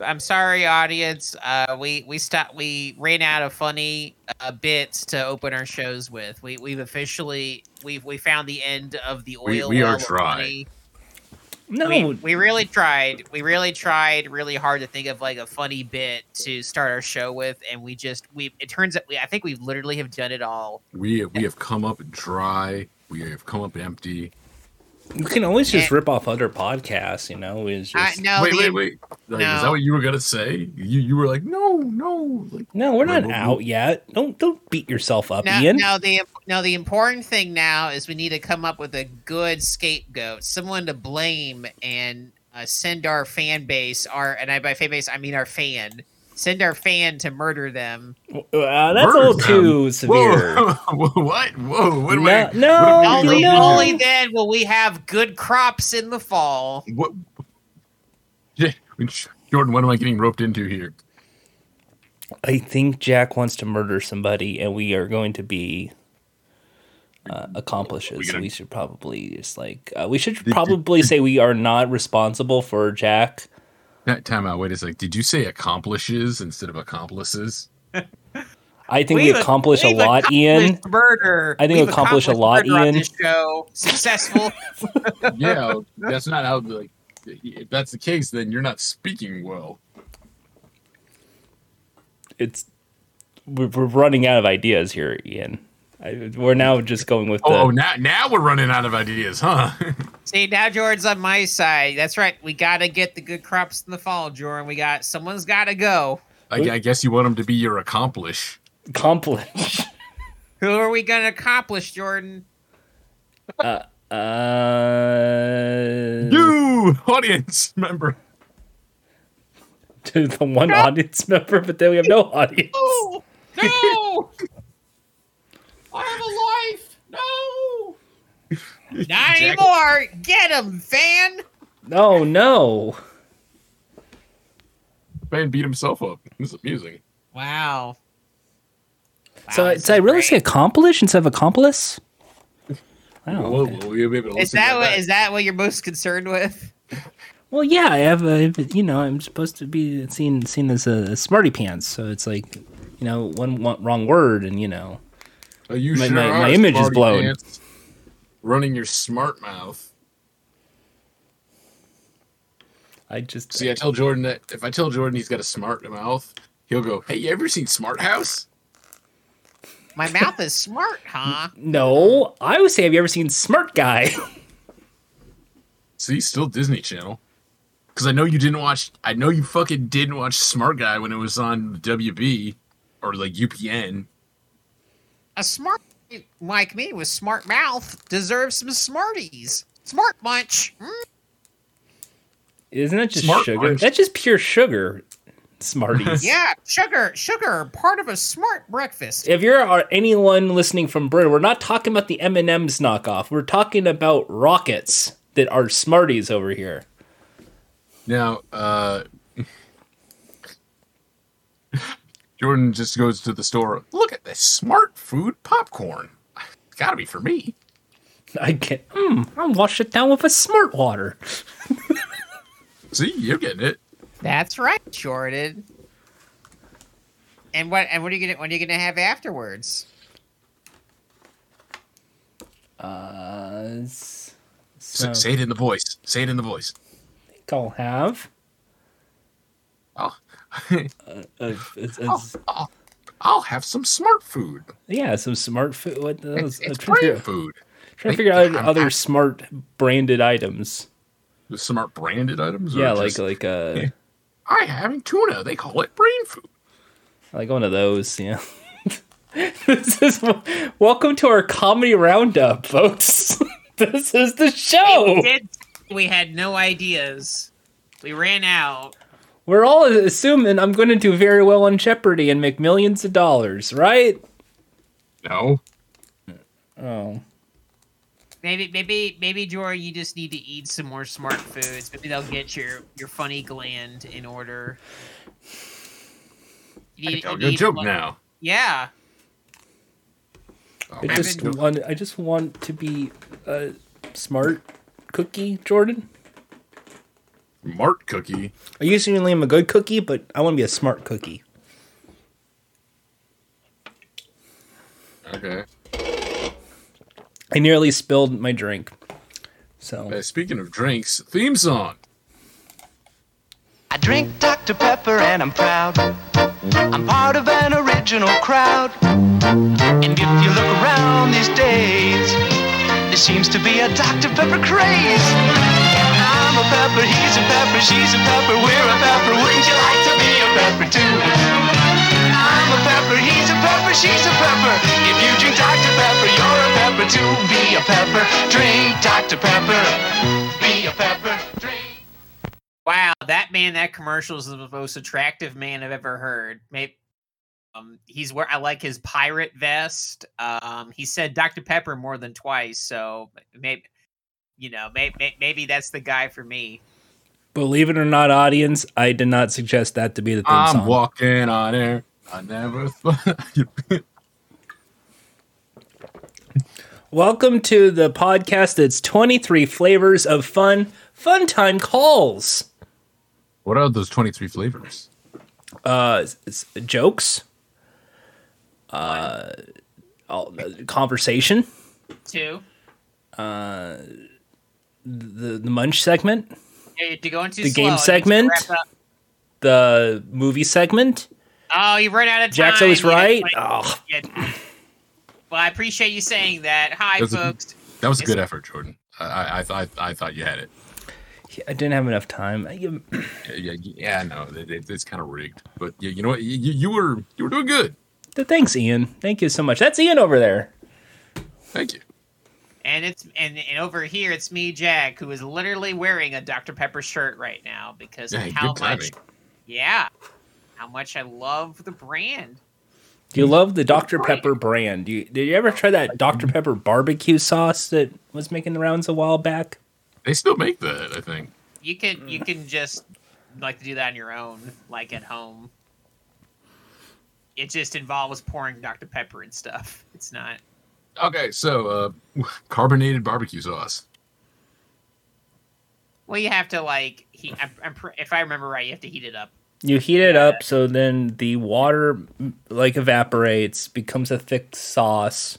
I'm sorry, audience. Uh, we we stopped. We ran out of funny uh, bits to open our shows with. We we've officially we've we found the end of the We- oil. we are well dry. No, We, we really tried. We really tried really hard to think of like a funny bit to start our show with, and we just we. It turns out we. I think we literally have done it all. We we have come up dry. We have come up empty. You can always just Eh. rip off other podcasts. You know, is I, just no, wait, wait, wait. Like, Is that what you were gonna say? You you were like, no, no. Like, no, we're not Well, well, out yet. Don't don't beat yourself up, No, Ian. no, the no, the important thing now is we need to come up with a good scapegoat, someone to blame, and uh, send our fan base, our and I by fan base I mean our fan, send our fan to murder them. Uh, that's a Murder little them. too severe. Whoa, what? Whoa, what? No, wait, no, what, you Only, know- only then will we have good crops in the fall. what? Yeah, Jordan, what am I getting roped into here? I think Jack wants to murder somebody, and we are going to be uh, accomplices. We We, gonna- should probably just like uh, we should Did- did- probably say we are not responsible for Jack. That time out. Wait a sec. Did you say accomplishes instead of accomplices? I think we We've- accomplish a we've lot, Ian. Murder. I think we We've accomplish a lot, Ian. show successful. yeah, that's not how. Like, if that's the case, then you're not speaking well. It's we're, we're running out of ideas here, Ian. I, we're now just going with the. Oh, now now we're running out of ideas, huh? See, now Jordan's on my side. That's right. We got to get the good crops in the fall, Jordan. We got someone's got to go. I, I guess you want him to be your accomplish. accomplish. Who are we going to accomplish, Jordan? Uh, You audience member. to the one audience member, but then we have no audience. No! No! I have a life! No! Not anymore! Get him, Van. No, no. Van beat himself up. This is amusing. Wow. So Wow, did I really say accomplish instead of accomplice? Wow. Whoa, oh, okay. whoa, you'll be able to Is listen to that what is that what you're most concerned with? Well, yeah, I have a, you know, I'm supposed to be seen seen as a smarty pants, so it's like, you know, one, one wrong word, and you know, Oh, you My- sure my- my image is blown. pants. Running your smart mouth. I just See, I tell Jordan that if I tell Jordan he's got a smart mouth, he'll go, "Hey, you ever seen Smart House?" My mouth is smart, huh? no. I would say, have you ever seen Smart Guy? See, still Disney Channel. Because I know you didn't watch. I know you fucking didn't watch Smart Guy when it was on WB or like UPN. A smart like me with smart mouth deserves some smarties. Smart munch. Mm. Isn't that just Smart sugar? Punch. That's just pure sugar. Smarties. Yeah, sugar, sugar, part of a smart breakfast. If you're uh, anyone listening from Britain, we're not talking about the M and M's knockoff. We're talking about rockets that are Smarties over here. Now, uh, Jordan just goes to the store. Look at this smart food popcorn. It's Gotta be for me. I get. Hmm. I'll wash it down with a Smart Water. See, you're getting it. That's right, Jordan. And what and what are you gonna what are you gonna have afterwards? Uh, s- Say, so say it in the voice. Say it in the voice. I think I'll have. Oh, Uh, it's, it's, I'll, I'll have some smart food. yeah, some smart food. What It's, it's trying to brain food. trying to figure out I'm- other I'm- smart branded items. The smart branded items. Yeah, like just, like uh, I having tuna. They call it brain food. I like one of those. Yeah. this is welcome to our comedy roundup, folks. this is the We show. did we had no ideas. We ran out. We're all assuming I'm going to do very well on Jeopardy and make millions of dollars, right? No. Oh. Maybe maybe maybe Jordan, you just need to eat some more smart foods. Maybe they'll get your your funny gland in order. You I need- tell you good need joke one- now. Yeah. Oh, I just want I just want to be a smart cookie, Jordan. Mart cookie. I usually am a good cookie, but I want to be a smart cookie. Okay. I nearly spilled my drink. So Uh, speaking of drinks, theme song. I drink Dr. Pepper and I'm proud. I'm part of an original crowd. And if you look around these days, there seems to be a Dr. Pepper craze. I'm a pepper, he's a pepper, she's a pepper, we're a pepper. Wouldn't you like to be a pepper too? I'm a pepper, he's a pepper, she's a pepper. If you drink Dr. Pepper, you're a pepper too. Be a pepper, drink Dr. Pepper. Be a pepper. Wow, that man, that commercial is the most attractive man I've ever heard. Maybe, um, he's where I like his pirate vest. Um, he said Dr. Pepper more than twice, so maybe, you know, maybe maybe that's the guy for me. believe it or not, audience, I did not suggest that to be the theme I'm song. walking on air. I never thought. Welcome to the podcast that's 23 flavors of fun, fun time calls. what are those 23 flavors? Uh, s- s- jokes, uh, all, uh, conversation, Two. The the munch segment, Yeah, to go into The slow, game I need to segment? the movie segment. Oh, you run out of time. Jack's always You right. like, Oh, get- Well, I appreciate you saying that. Hi, That's a- folks. That was a It's- good effort, Jordan. I, I, I thought I thought you had it. I didn't have enough time. Yeah, yeah, yeah no, it, it, it's kind of rigged, but yeah, you know what? You, you were you were doing good. thanks, Ian. Thank you so much. That's Ian over there. Thank you. And it's and, and over here it's me, Jack, who is literally wearing a Dr. Pepper shirt right now because Yeah, of how much timing. Yeah. How much I love the brand. Do you love the Dr. Pepper brand? Do you, did you ever try that Dr. Pepper barbecue sauce that was making the rounds a while back? They still make that, I think. You can you mm. can just like to do that on your own, like at home. It just involves pouring Dr. Pepper and stuff. It's not Okay, so uh, carbonated barbecue sauce. well. You have to like heat. I'm, I'm, if I remember right, you have to heat it up. You heat it up so then the water like evaporates, becomes a thick sauce.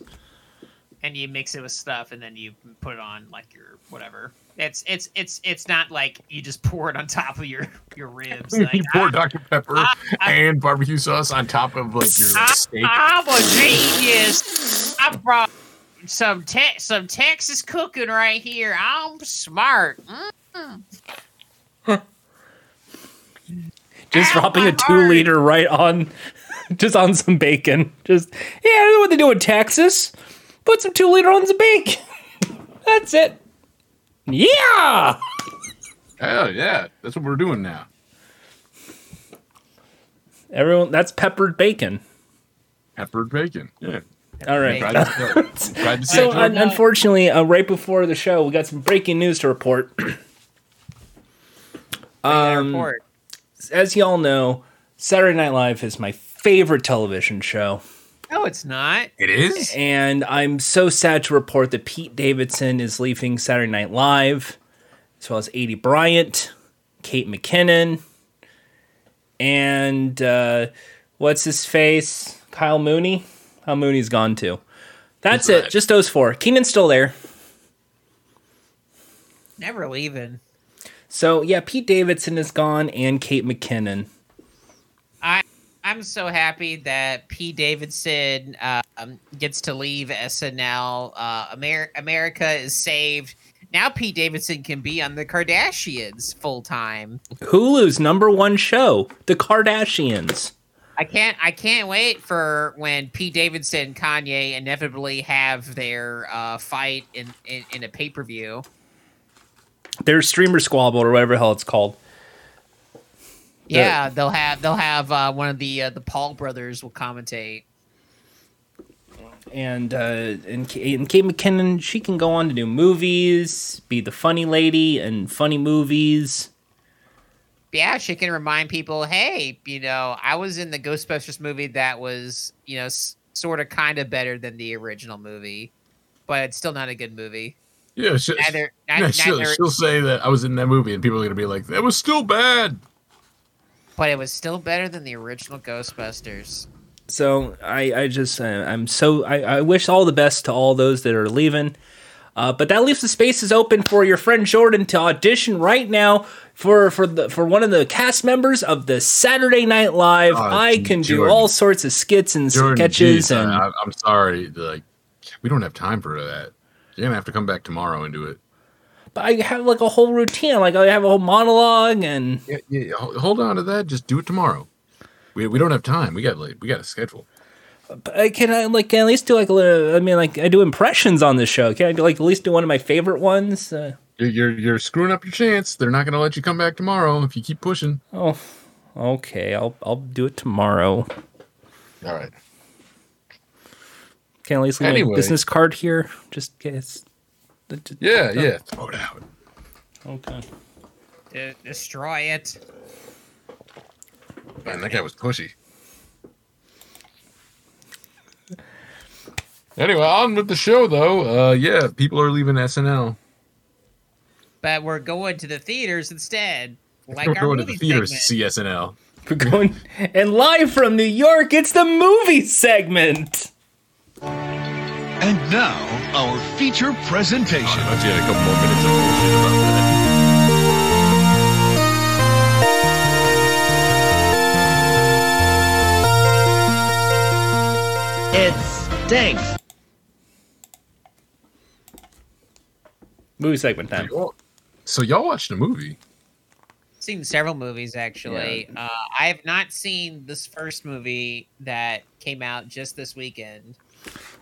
and you mix it with stuff and then you put it on like your whatever it's it's it's it's not like you just pour it on top of your your ribs like you pour I, Dr Pepper and barbecue sauce on top of like your I, steak. i'm a genius i brought some te- some texas cooking right here i'm smart Mm. Just Ow, dropping a two heart. liter right on, just on some bacon. Just yeah, I know what they do in Texas. Put some two liter on some bacon. That's it. Yeah. Hell yeah, that's what we're doing now. Everyone, that's peppered bacon. Peppered bacon. Yeah. All right. Bacon. Glad to, glad to see So un- unfortunately, uh, right before the show, we got some breaking news to report. Um, report. as y'all know, Saturday Night Live is my favorite television show. no it's not it is. And I'm so sad to report that Pete Davidson is leaving Saturday Night Live, as well as Aidy Bryant, Kate McKinnon, and uh, what's his face? Kyle Mooney. Kyle Mooney's gone too. That's Who's it. Just those four. Kenan's still there. never leaving So yeah, Pete Davidson is gone, and Kate McKinnon. I I'm so happy that P. Davidson um, gets to leave SNL. Uh, Amer- America is saved. Now Pete Davidson can be on the Kardashians full time. Hulu's number one show, The Kardashians. I can't I can't wait for when Pete Davidson and Kanye inevitably have their uh, fight in, in, in a pay per view. Their streamer squabble or whatever the hell it's called. Yeah, they'll have they'll have uh, one of the uh, the Paul brothers will commentate. and uh, and, Kate, and Kate McKinnon, she can go on to do movies, be the funny lady and funny movies. Yeah, she can remind people, hey, you know, I was in the Ghostbusters movie that was, you know, s- sort of kind of better than the original movie, but it's still not a good movie. Yeah, she, Neither, yeah, not, she'll, neither, she'll say that I was in that movie, and people are gonna be like, "That was still bad." but it was still better than the original Ghostbusters. So I, I just, uh, I'm so, I, I wish all the best to all those that are leaving. Uh, but that leaves the spaces open for your friend Jordan to audition right now for for the for one of the cast members of the Saturday Night Live. Oh, I can do all sorts of skits and Jordan, sketches geez, and I, I'm sorry, like we don't have time for that. You're gonna have to come back tomorrow and do it. but I have like a whole routine. Like I have a whole monologue and Yeah, yeah. Hold on to that. Just do it tomorrow. We, we don't have time. We got like we got a schedule. But I can I like can I at least do like a little, I mean like I do impressions on this show. Can I do like at least do one of my favorite ones? Uh, You're, you're you're screwing up your chance. They're not gonna let you come back tomorrow if you keep pushing. oh, okay. I'll I'll do it tomorrow. All right. Can I at least leave my business card here? Just guess. Yeah, yeah. Throw it out. Okay. De- destroy it. Man, that guy was pushy. Anyway, on with the show though. Uh, yeah, people are leaving SNL. But we're going to the theaters instead. Like We're our going to movie the theaters to see SNL. We're going and live from New York. It's the movie segment. And now, our feature presentation. I thought you had a couple more minutes of bullshit about that. It stinks. Movie segment time. So y'all watched a movie? seen several movies actually. Uh, I have not seen this first movie that came out just this weekend.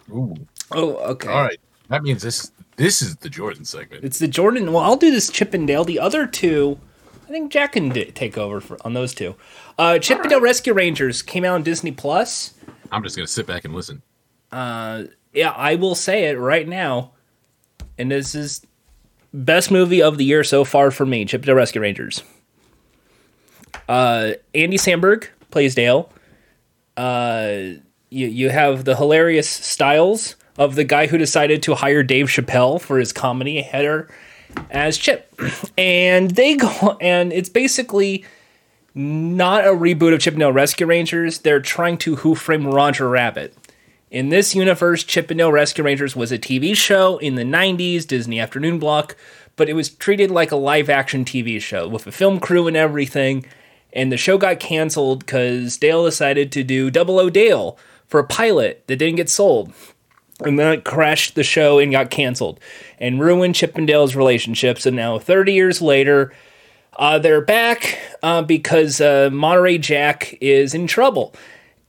Ooh. Oh, okay. All right. That means this this is the Jordan segment. It's the Jordan. Well, I'll do this Chippendale. The other two, I think Jack can d- take over for, on those two. Uh, Chip and Dale Rescue Rangers came out on Disney Plus. I'm just gonna sit back and listen. Uh, Yeah, I will say it right now, and this is best movie of the year so far for me. Chip Dale Rescue Rangers. Uh, Andy Samberg plays Dale. Uh, you you have the hilarious styles of the guy who decided to hire Dave Chappelle for his comedy header as Chip, and they go and it's basically not a reboot of Chip and Dale Rescue Rangers. They're trying to Who Framed Roger Rabbit. In this universe, Chip and Dale Rescue Rangers was a TV show in the 90s, Disney afternoon block, but it was treated like a live action TV show with a film crew and everything. And the show got canceled because Dale decided to do Double O Dale for a pilot that didn't get sold. And then it crashed the show and got canceled and ruined Chip and Dale's relationship. So now, 30 years later, uh, they're back uh, because uh, Monterey Jack is in trouble.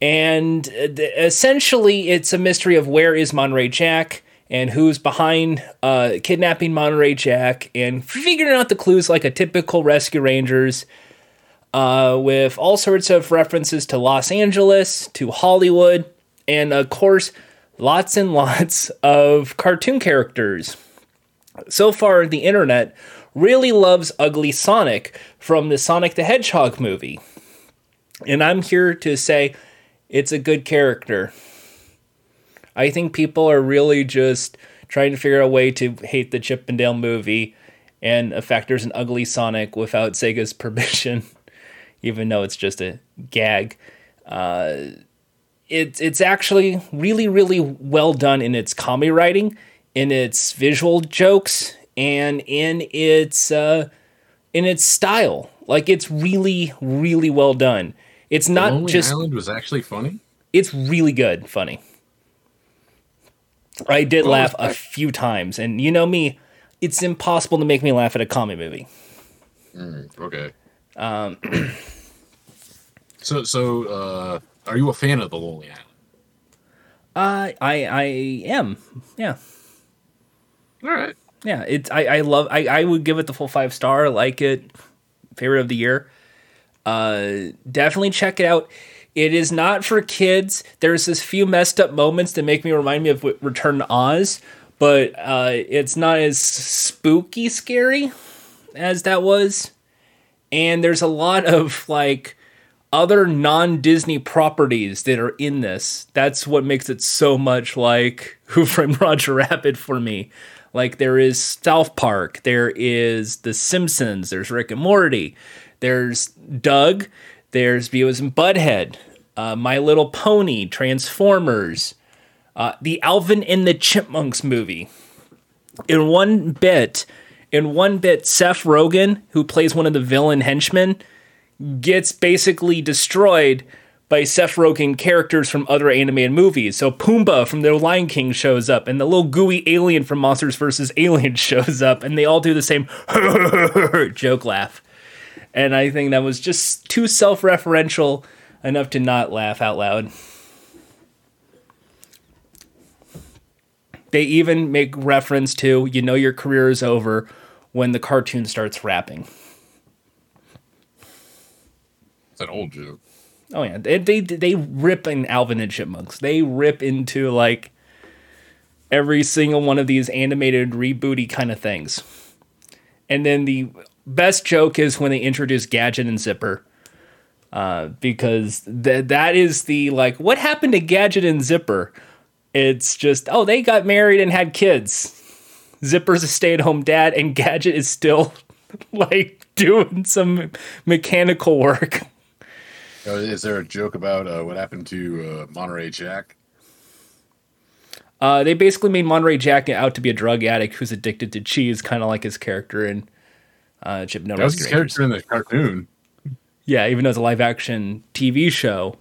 And uh, essentially, it's a mystery of where is Monterey Jack and who's behind uh, kidnapping Monterey Jack and figuring out the clues like a typical Rescue Rangers uh, with all sorts of references to Los Angeles, to Hollywood, and of course, lots and lots of cartoon characters. So far, the internet really loves Ugly Sonic from the Sonic the Hedgehog movie. And I'm here to say it's a good character. I think people are really just trying to figure out a way to hate the Chip and Dale movie and affect there's an ugly Sonic without Sega's permission, even though it's just a gag. Uh, it's it's actually really really well done in its comedy writing, in its visual jokes, and in its uh, in its style. Like it's really really well done. It's not Lonely just Island was actually funny. it's really good, funny. I did Well, laugh a I- few times, and you know me, it's impossible to make me laugh at a comedy movie. Okay. Um. so so uh, are you a fan of the Lonely Island? Uh, I I am, yeah, All right. yeah. It's I I love I I would give it the full five star. Like it, favorite of the year. Uh, definitely check it out. It is not for kids. There's this few messed up moments that make me remind me of Return to Oz, but uh, it's not as spooky scary as that was. And there's a lot of like other non-Disney properties that are in this. That's what makes it so much like Who Framed Roger Rabbit for me. Like there is South Park, there is The Simpsons, there's Rick and Morty, there's Doug, there's Beavis and Butthead, uh, My Little Pony, Transformers, uh, the Alvin and the Chipmunks movie. In one bit, in one bit, Seth Rogen, who plays one of the villain henchmen, gets basically destroyed by Seth Rogen characters from other animated movies. So Pumbaa from The Lion King shows up, and the little gooey alien from Monsters vs. Aliens shows up, and they all do the same joke laugh. And I think that was just too self referential enough to not laugh out loud. They even make reference to, you know, your career is over when the cartoon starts rapping. It's an old joke. Oh yeah, they they they rip in Alvin and Chipmunks. They rip into like every single one of these animated rebooty kind of things. And then the best joke is when they introduce Gadget and Zipper. Uh, because th- that is the like what happened to Gadget and Zipper? It's just oh they got married and had kids. Zipper's a stay-at-home dad and Gadget is still like doing some mechanical work. Is there a joke about uh, what happened to uh, Monterey Jack? Uh, they basically made Monterey Jack out to be a drug addict who's addicted to cheese, kind of like his character in uh, Chip No That was his Rescue character in the cartoon. Yeah, even though it's a live action TV show,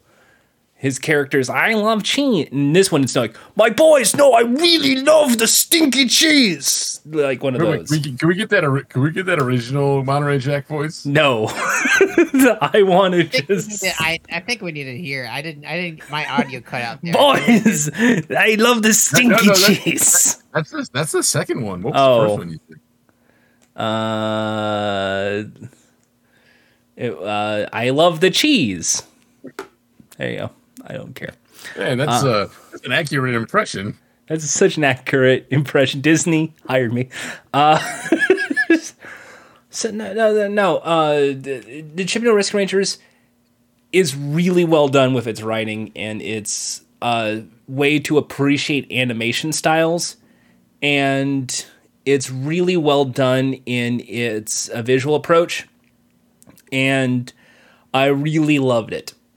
his character's I love cheese. In this one, it's like my boys no, I really love the stinky cheese, like one of Wait, wait, those. we, can, can we get that? Can we get that original Monterey Jack voice? no, I want to I think, we just to, I, I think we need to hear. I didn't. I didn't. My audio cut out there. boys. I love the stinky no, that- cheese. That's the, that's the second one. What was Oh. the first one you said? Uh, it, uh, I love the cheese. There you go. I don't care. Yeah, that's uh, that's an accurate impression. That's such an accurate impression. Disney hired me. Uh, so no, no, no. Uh, the, the Dale Rescue Rangers is really well done with its writing and its uh, way to appreciate animation styles, and it's really well done in its uh, visual approach, and I really loved it.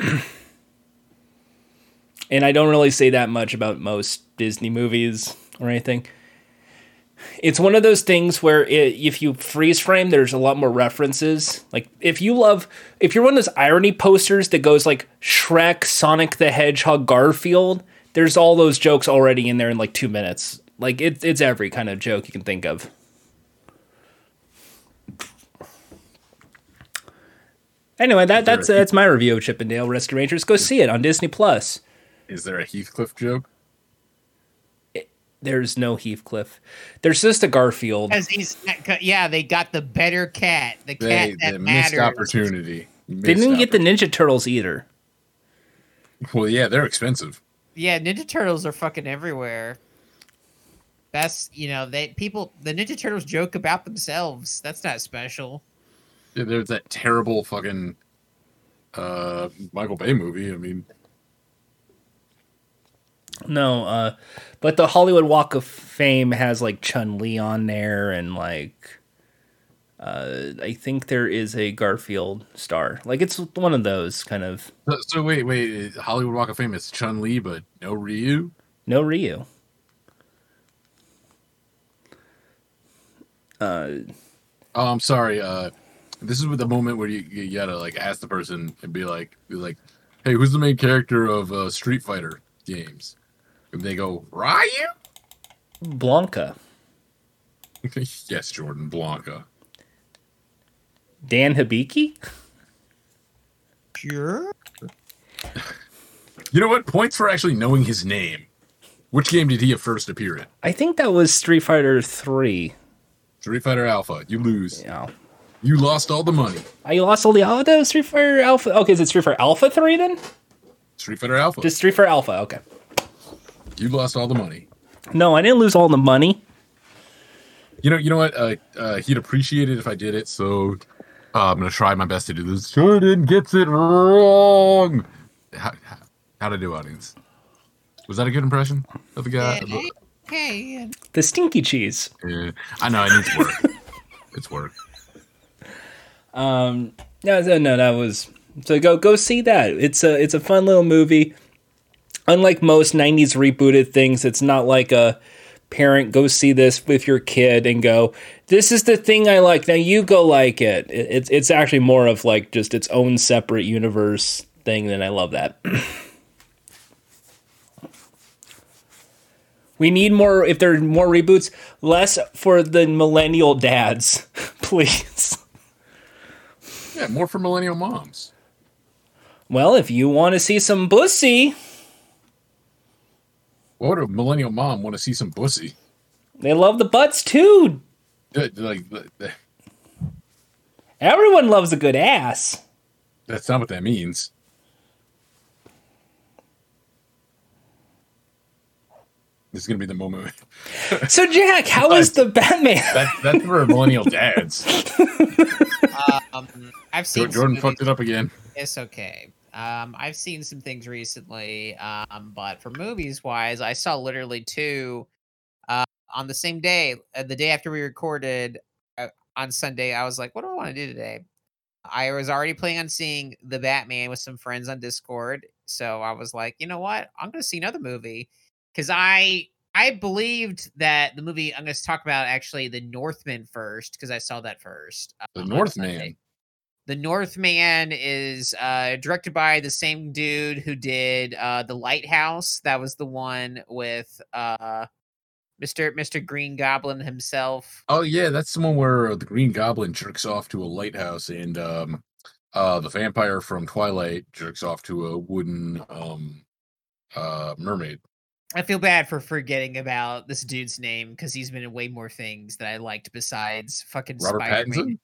and I don't really say that much about most Disney movies or anything. It's one of those things where it, if you freeze frame, there's a lot more references. Like if you love, if you're one of those irony posters that goes like Shrek, Sonic the Hedgehog, Garfield, there's all those jokes already in there in like two minutes. Like it's it's every kind of joke you can think of. Anyway, that that's that's my review of Chip and Dale Rescue Rangers. Go see it on Disney Plus. Is there a Heathcliff joke? There's no Heathcliff. There's just a Garfield. He's yeah, they got the better cat, the cat They, that the missed matters. opportunity. They didn't get the Ninja Turtles either. Well, yeah, they're expensive. Yeah, Ninja Turtles are fucking everywhere. That's you know they people the Ninja Turtles joke about themselves. That's not special. Yeah, there's that terrible fucking uh, Michael Bay movie. I mean, No, uh, but the Hollywood Walk of Fame has like Chun Li on there, and like, uh, I think there is a Garfield star. Like, it's one of those kind of so, so wait, wait. Hollywood Walk of Fame is Chun Li, but no Ryu. no Ryu. Uh, Oh, I'm sorry. Uh, this is with the moment where you, you gotta like ask the person and be like, be like, "Hey, who's the main character of uh, Street Fighter games?" And they go, "Ryu." Blanka, yes, Jordan Blanka. Dan Hibiki. Sure. You know what? Points for actually knowing his name. Which game did he first appear in? I think that was Street Fighter Three. Street Fighter Alpha. You lose. Yeah. You lost all the money. I lost all the oh, that was Street Fighter Alpha. Okay, is it Street Fighter Alpha Three then? Street Fighter Alpha. Just Street Fighter Alpha. Okay. you lost all the money. No, I didn't lose all the money. You know, you know what? Uh, uh, he'd appreciate it if I did it. So uh, I'm gonna try my best to do this. Jordan gets it wrong. How, how, how'd I do, audience? Was that a good impression of the guy? Yeah, Hey, The stinky cheese. Yeah, I know it needs work. it's work. Um, no, no, no, that was so go go see that. It's a it's a fun little movie. Unlike most '90s rebooted things, it's not like a parent go see this with your kid and go, "This is the thing I like." Now you go like it. It- It's it's actually more of like just its own separate universe thing. And I love that. We need more. If there are more reboots, less for the millennial dads, please. Yeah, more for millennial moms. Well, if you want to see some bussy, What would a millennial mom want to see some pussy? they love the butts too. Like Everyone loves a good ass. that's not what that means. This is gonna be the moment. So, Jack, how is the Batman? That, that's for millennial dads. um, I've seen some Jordan movies- fucked it up again. It's okay. Um, I've seen some things recently, um, but for movies wise, I saw literally two uh, on the same day. Uh, the day after we recorded uh, on Sunday, I was like, "What do I want to do today?" I was already planning on seeing the Batman with some friends on Discord, so I was like, "You know what? I'm going to see another movie because I I believed that the movie I'm going to talk about actually the Northman first because I saw that first. The uh, on Northman. The Northman is uh, directed by the same dude who did uh, The Lighthouse. That was the one with uh, Mr. Mr. Green Goblin himself. Oh yeah, that's the one where the Green Goblin jerks off to a lighthouse, and um, uh, the vampire from Twilight jerks off to a wooden um, uh, mermaid. I feel bad for forgetting about this dude's name because he's been in way more things that I liked besides fucking Robert Spider-Man. Pattinson,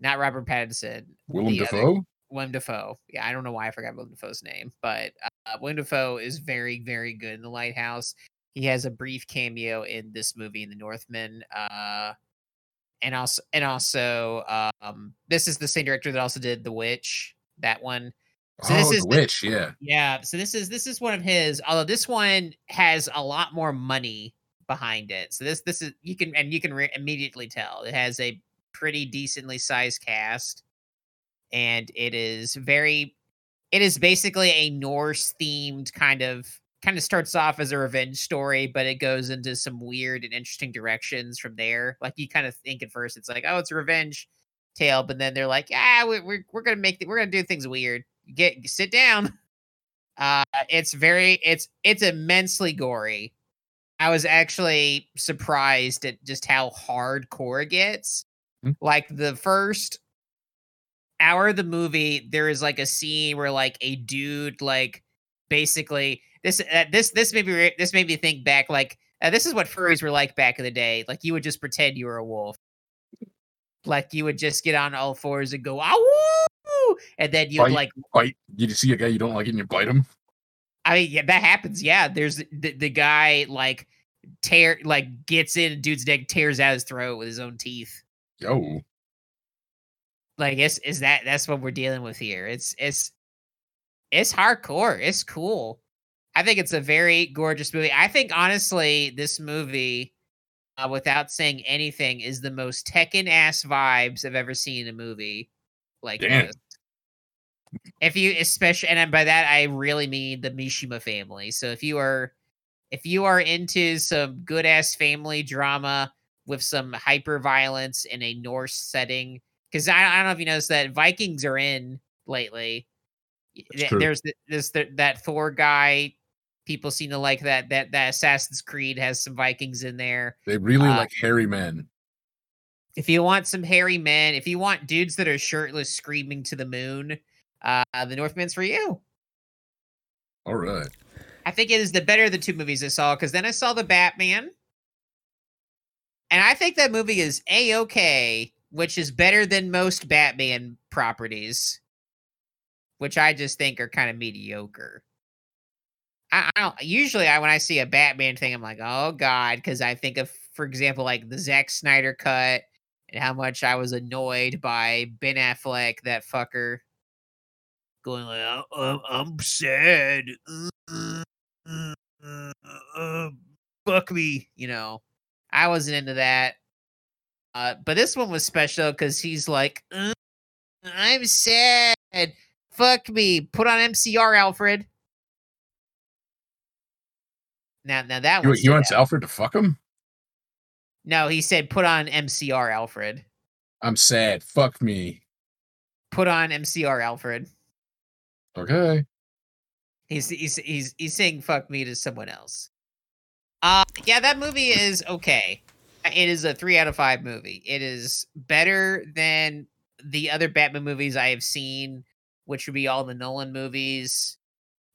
Not Robert Pattinson. Willem the other- Dafoe. Willem Dafoe. Yeah, I don't know why I forgot Willem Dafoe's name, but uh, Willem Dafoe is very, very good in The Lighthouse. He has a brief cameo in this movie, in The Northman. Uh, and also, and also, um, this is the same director that also did The Witch. That one. So oh, this the is the- witch. yeah, Yeah, so this is this is one of his. Although this one has a lot more money behind it. So this this is you can and you can re- immediately tell it has a pretty decently sized cast, and it is very. It is basically a Norse themed kind of kind of starts off as a revenge story, but it goes into some weird and interesting directions from there. Like you kind of think at first it's like, oh, it's a revenge tale, but then they're like, ah, we, we're we're gonna make th- we're gonna do things weird. Get sit down. Uh, it's very it's it's immensely gory. I was actually surprised at just how hardcore it gets. Hmm. Like the first hour of the movie, there is like a scene where like a dude like basically this uh, this this made me re- this made me think back like uh, this is what furries were like back in the day. Like you would just pretend you were a wolf. Like you would just get on all fours and go "Ow!" And then you'd Bite. like bite. You see a guy you don't like, and you bite him. I mean, yeah, that happens. Yeah, there's the, the guy like tear like gets in dude's neck, tears out his throat with his own teeth. Yo, Like, is is that that's what we're dealing with here? It's it's it's hardcore. It's cool. I think it's a very gorgeous movie. I think honestly, this movie, uh, without saying anything, is the most Tekken ass vibes I've ever seen in a movie. Like If you especially and by that I really mean the Mishima family. So if you are if you are into some good ass family drama with some hyper violence in a Norse setting, because I, I don't know if you noticed that Vikings are in lately. That's th- true. There's th- there's th- that Thor guy. People seem to like that. That that Assassin's Creed has some Vikings in there. they really Uh, like hairy men. If you want some hairy men, if you want dudes that are shirtless screaming to the moon, uh, the Northman's for you. All right. I think it is the better of the two movies I saw because then I saw the Batman, and I think that movie is a okay, which is better than most Batman properties, which I just think are kind of mediocre. I, I don't usually I when I see a Batman thing, I'm like, oh god, because I think of, for example, like the Zack Snyder cut and how much I was annoyed by Ben Affleck, that fucker, going like, "Oh, I'm, I'm sad. Uh, uh, uh, fuck me, you know. I wasn't into that. Uh, but this one was special because he's like, "Uh, I'm sad. Fuck me. Put on MCR, Alfred. Now, now that You, you want Alfred to fuck him? No, he said, put on MCR, Alfred. I'm sad. Fuck me. Put on MCR, Alfred. Okay. He's he's he's he's saying "fuck me" to someone else. Uh yeah, that movie is okay. It is a three out of five movie. It is better than the other Batman movies I have seen, which would be all the Nolan movies.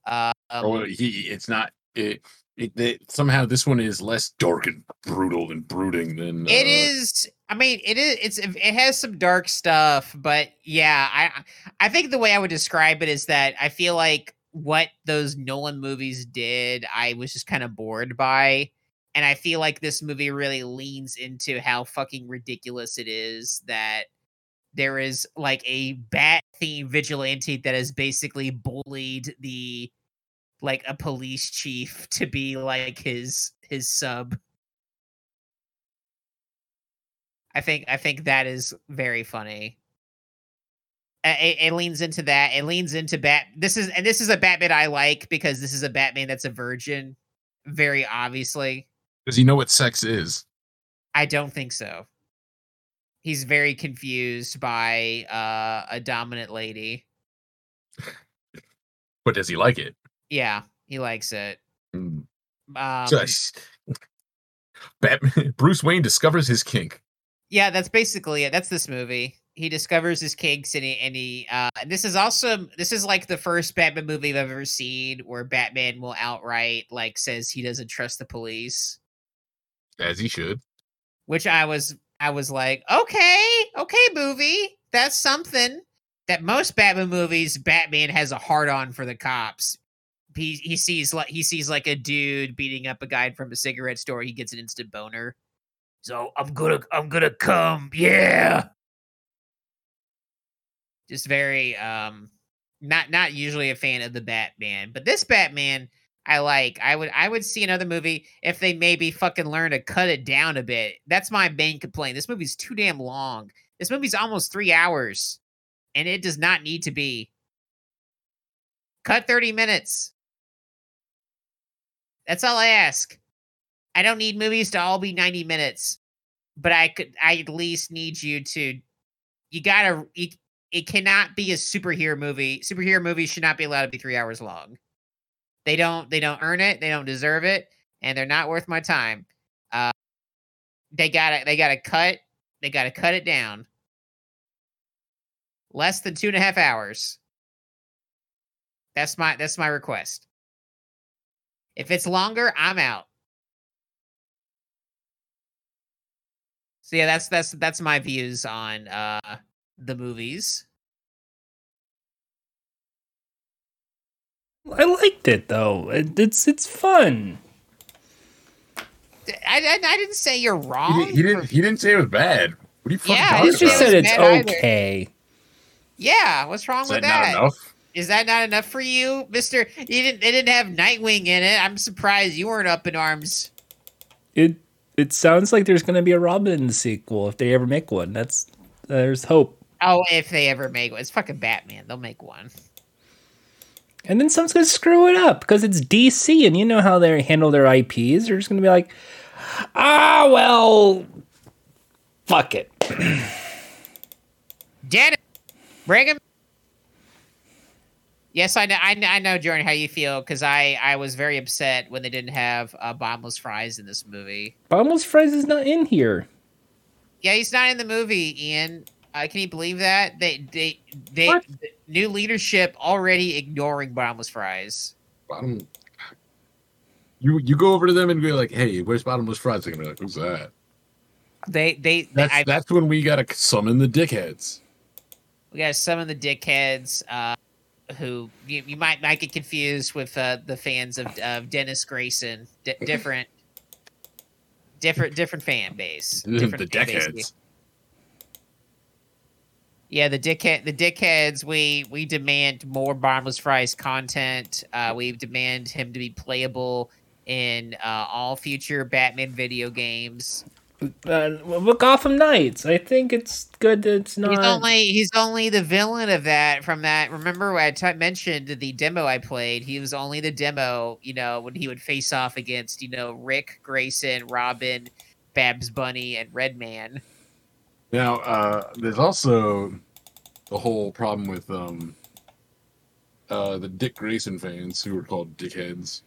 Uh, um, or he, it's not. It, it, it somehow this one is less dark and brutal and brooding than It uh, is. I mean, it is. It's. It has some dark stuff, but yeah, I. I think the way I would describe it is that I feel like what those Nolan movies did, I was just kind of bored by, and I feel like this movie really leans into how fucking ridiculous it is that there is like a bat themed vigilante that has basically bullied the like a police chief to be like his his sub. I think I think that is very funny. It, it leans into that. It leans into bat. This is and this is a Batman I like because this is a Batman that's a virgin. Very obviously, Does he know what sex is? I don't think so. He's very confused by uh, a dominant lady. But does he like it? Yeah, he likes it. Mm. Um, Just Batman. Bruce Wayne discovers his kink. Yeah, that's basically it. That's this movie. He discovers his kinks and he and he uh and this is also this is like the first Batman movie I've ever seen where Batman will outright like says he doesn't trust the police. As he should. Which I was I was like, okay, okay, movie. That's something. That most Batman movies, Batman has a hard on for the cops. He he sees like he sees like a dude beating up a guy from a cigarette store, he gets an instant boner. So I'm gonna I'm gonna come, yeah. Just very um not not usually a fan of the Batman, but this Batman I like. I would I would see another movie if they maybe fucking learn to cut it down a bit. That's my main complaint. This movie's too damn long. This movie's almost 3 hours and it does not need to be. Cut 30 minutes. That's all I ask. I don't need movies to all be 90 minutes, but I could I at least need you to you got to it, it cannot be a superhero movie. Superhero movies should not be allowed to be 3 hours long. They don't they don't earn it, they don't deserve it, and they're not worth my time. Uh they got to they got to cut they got to cut it down. Less than two and a half hours. That's my that's my request. If it's longer, I'm out. So yeah, that's that's that's my views on uh the movies. I liked it though. It, it's it's fun. I, I, I didn't say you're wrong. didn't- he didn't. He didn't say it was bad. What are you fucking Yeah, talking He it's just about? said it's was bad either. okay. yeah, what's wrong Is with that that? not enough? Is that not enough for you, Mister? You didn't. They didn't have Nightwing in it. I'm surprised you weren't up in arms. It it sounds like there's going to be a Robin sequel if they ever make one. That's there's hope. Oh, if they ever make one, it's fucking Batman. They'll make one. And then someone's going to screw it up because it's DC, and you know how they handle their IPs. They're just going to be like, ah, well, fuck it. Janet, bring him. Yes, I know. I, know- I know, Jordan, how you feel because I I was very upset when they didn't have uh, bombless fries in this movie. Bombless Fries is not in here. Yeah, he's not in the movie, Ian. Uh, can you believe that they they they What? new leadership already ignoring bombless fries? Bottom. You you go over to them and be like, "Hey, where's bottomless fries?" They're gonna be like, "Who's that?" They they, they That's I, that's when we gotta summon the dickheads. we gotta summon the dickheads uh, who you, you might might get confused with uh, the fans of, of Dennis Grayson. D- different, different, different fan base. the Different fan base. dickheads. Yeah, the dickhead, the dickheads. We we demand more bottomless fries content. Uh, we demand him to be playable in uh, all future Batman video games. Uh, well, Gotham Knights. I think it's good that it's not. He's only he's only the villain of that from that. Remember when I t- mentioned the demo I played? He was only the demo. You know when he would face off against you know Rick Grayson, Robin, Babs Bunny, and Redman. Now, uh, there's also the whole problem with um, uh, the Dick Grayson fans who are called dickheads.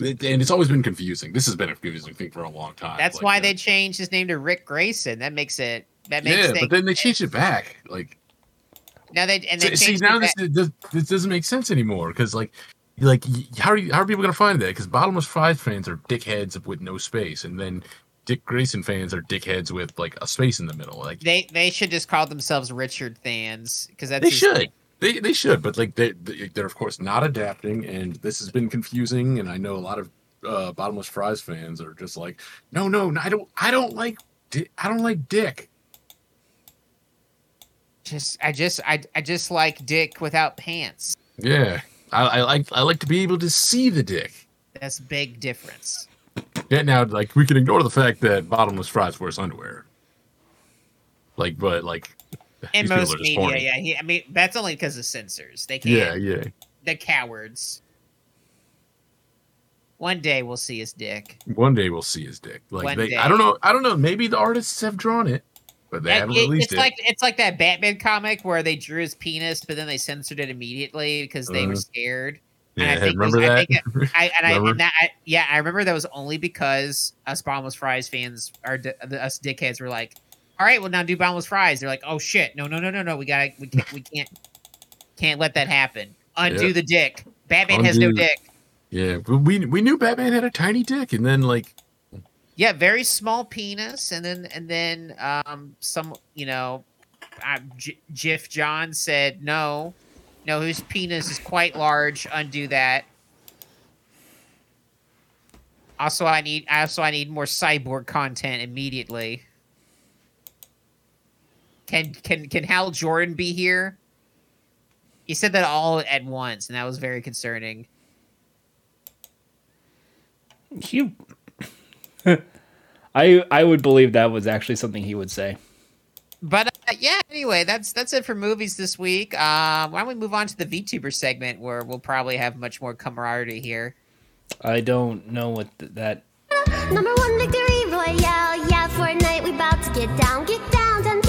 And it's always been confusing. This has been a confusing thing for a long time. That's Like, why uh, they changed his name to Rick Grayson. That makes it that makes Yeah, but then they changed it back. Like, now they and they see, see, now it this, this this doesn't make sense anymore because like, like how are you, how are people gonna find that? Because bottomless fries fans are dickheads with no space, and then Dick Grayson fans are dickheads with like a space in the middle. Like they they should just call themselves Richard fans because that's they should. They, they should, but like they they- they're of course not adapting, and this has been confusing. And I know a lot of uh, bottomless fries fans are just like, no, no, no, I don't, I don't like, Di- I don't like Dick. Just I just I I just like Dick without pants. Yeah, I, I like, I like to be able to see the Dick. That's big difference. Yeah, now like we can ignore the fact that bottomless fries wears underwear. Like, but like, In most media, yeah. He, I mean, that's only because of censors. They can't. yeah, yeah. The cowards. One day we'll see his dick. One day we'll see his dick. Like, One they, day. I don't know, I don't know. Maybe the artists have drawn it, but they Yeah, haven't it- released it's it. like it's like that Batman comic where they drew his penis, but then they censored it immediately because they were Uh-huh. scared. yeah, and I think it was- remember I that? think I and I, Remember? and that, I yeah, I remember that was only because us Bombless Fries fans, our us dickheads, were like, "All right, well now do Bombless Fries." They're like, "Oh shit, no, no, no, no, no, we got to we can't, we can't, can't let that happen. Undo Yeah. the dick. Batman has no dick. Yeah, but we we knew Batman had a tiny dick, and then like Yeah, very small penis, and then and then um some you know, uh, J- Geoff John said no, no, his penis is quite large. Undo that. Also, I need also I need more cyborg content immediately. Can can can Hal Jordan be here? He said that all at once, and that was very concerning. You. I I would believe that was actually something he would say. But uh, yeah, anyway, that's that's it for movies this week. Um, why don't we move on to the VTuber segment where we'll probably have much more camaraderie here. I don't know what th- that. Number one victory royale, yeah, Fortnite, we about to get down, get down, 10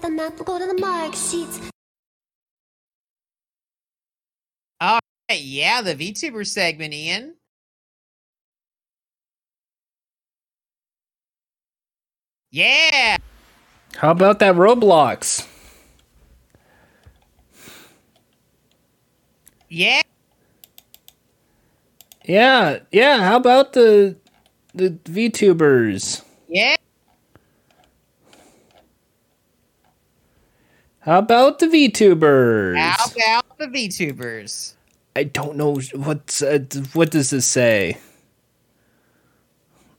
at the map, we'll go to the mark sheets. Hey, yeah, the VTuber segment, Ian. Yeah, How about that Roblox? yeah. Yeah, yeah. How about the the VTubers? Yeah, How about the VTubers? how about the VTubers? I don't know what's uh, what does this say.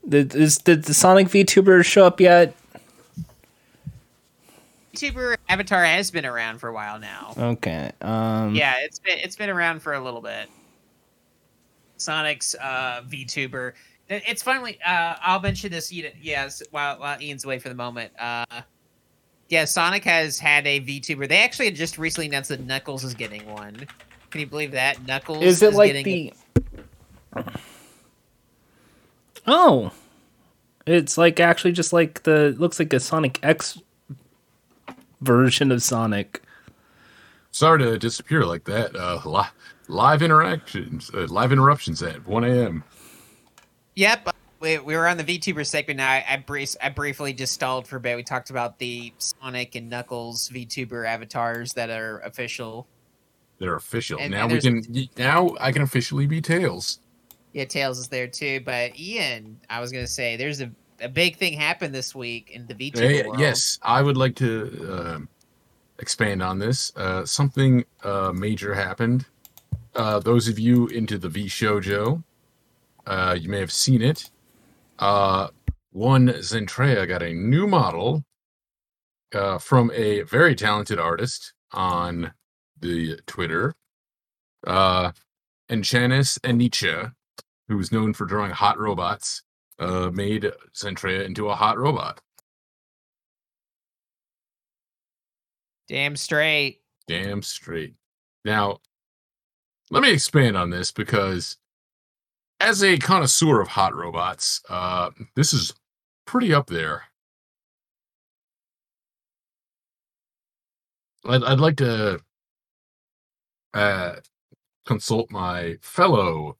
Did, is, did the Sonic VTuber show up yet? VTuber Avatar has been around for a while now. Okay. Um, Yeah, it's been it's been around for a little bit. Sonic's uh, VTuber. It's finally. Uh, I'll mention this. Yes, while, while Ian's away for the moment. Uh, yeah, Sonic has had a VTuber. They actually just recently announced that Knuckles is getting one. Can you believe that? Knuckles Is it like getting the? Oh, it's like actually just like the looks like a Sonic X version of Sonic. sorry to disappear like that. Uh, li- live interactions, uh, live interruptions at one a.m. Yep. We, we were on the VTuber segment now. I, I, brief, I briefly just stalled for a bit. We talked about the Sonic and Knuckles VTuber avatars that are official. They're official And- now. and we can now. I can officially be Tails. Yeah, Tails is there too. But Ian, I was gonna say there's a, a big thing happened this week in the VTuber Hey, world. yes, I would like to um expand on this. Uh, something uh, major happened. Uh, those of you into the VShojo, uh, you may have seen it. Uh, one Zentreya got a new model uh, from a very talented artist on the Twitter, uh, Enchanus Anicha, who's known for drawing hot robots, uh, made Zentreya into a hot robot. Damn straight. Damn straight. Now, let me expand on this because, as a connoisseur of hot robots, uh, this is pretty up there. I'd, I'd like to uh, consult my fellow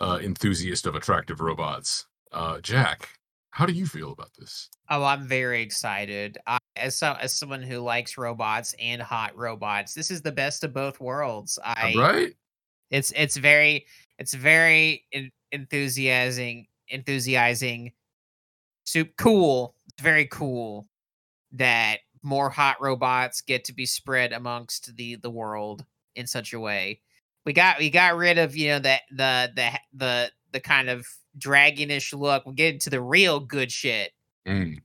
uh, enthusiast of attractive robots, uh, Jack. How do you feel about this? Oh, I'm very excited. I, as so, as someone who likes robots and hot robots, this is the best of both worlds. I right? it's it's very it's very en- enthusiasing soup cool it's very cool that more hot robots get to be spread amongst the the world in such a way we got we got rid of you know the the the the the kind of dragonish look we get into the real good shit Mm.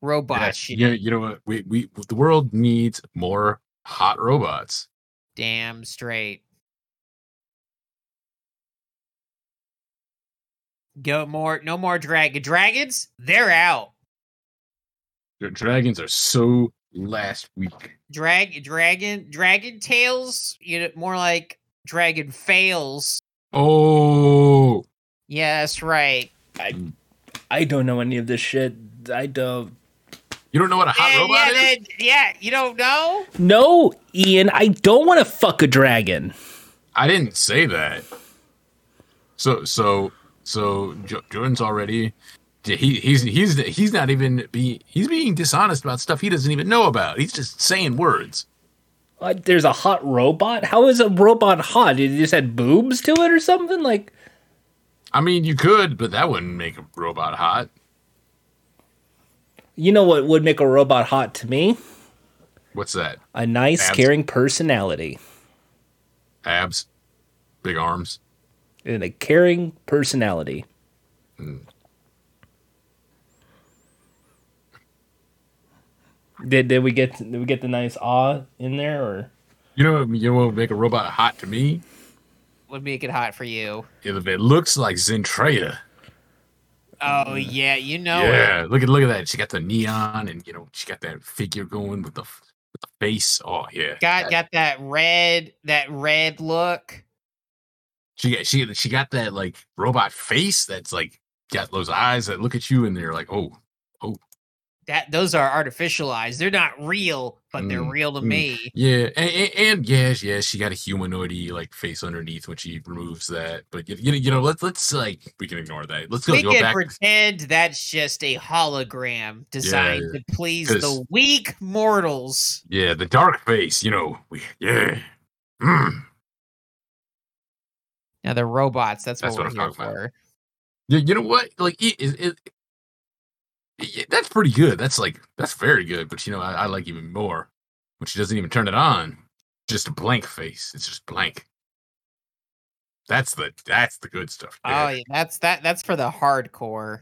robot Yeah, shit you, know, you know what? We, we the world needs more hot robots. damn straight go more no more dragon dragons they're out Your dragons are so last week. drag dragon dragon tails you know more like dragon fails Oh, yes, right I I don't know any of this shit. I don't. you don't know what a hot yeah, robot yeah, is? that- yeah you don't know No, Ian, I don't want to fuck a dragon. I didn't say that. So so so Jo- Jordan's already he he's he's he's not even be he's being dishonest about stuff he doesn't even know about. He's just saying words. Uh, there's a hot robot. How is a robot hot? Did it just had boobs to it or something? Like, I mean, you could, but that wouldn't make a robot hot. you know what would make a robot hot to me? What's that? A nice, Abs. caring personality Abs, big arms. And a caring personality. Did did we get did we get the nice awe in there or? You know, you know what would make a robot hot to me? would make it hot for you If it looks like Zentreya. oh yeah you know it. yeah, look at look at that. She got the neon, and you know she got that figure going with the with the face. Oh yeah, got got that red that red look She got she she got that like robot face that's like got those eyes that look at you and they're like, oh, oh. that those are artificial eyes they're not real but they're Mm, real to mm. me yeah, and, and, and yes, yes, she got a humanoidy like face underneath when she removes that. But you, you know, let's let's like we can ignore that. Let's go we go can back. pretend that's just a hologram designed Yeah, to please the weak mortals Yeah, the dark face. You know, we yeah. Mm. Now they're robots that's, That's what, what we're I'm here talking about. for You, you know what? Like it, it, it, that's pretty good. That's like that's very good. But you know, I, I like even more when she doesn't even turn it on. Just a blank face. It's just blank. That's the that's the good stuff. oh yeah that's that that's for the hardcore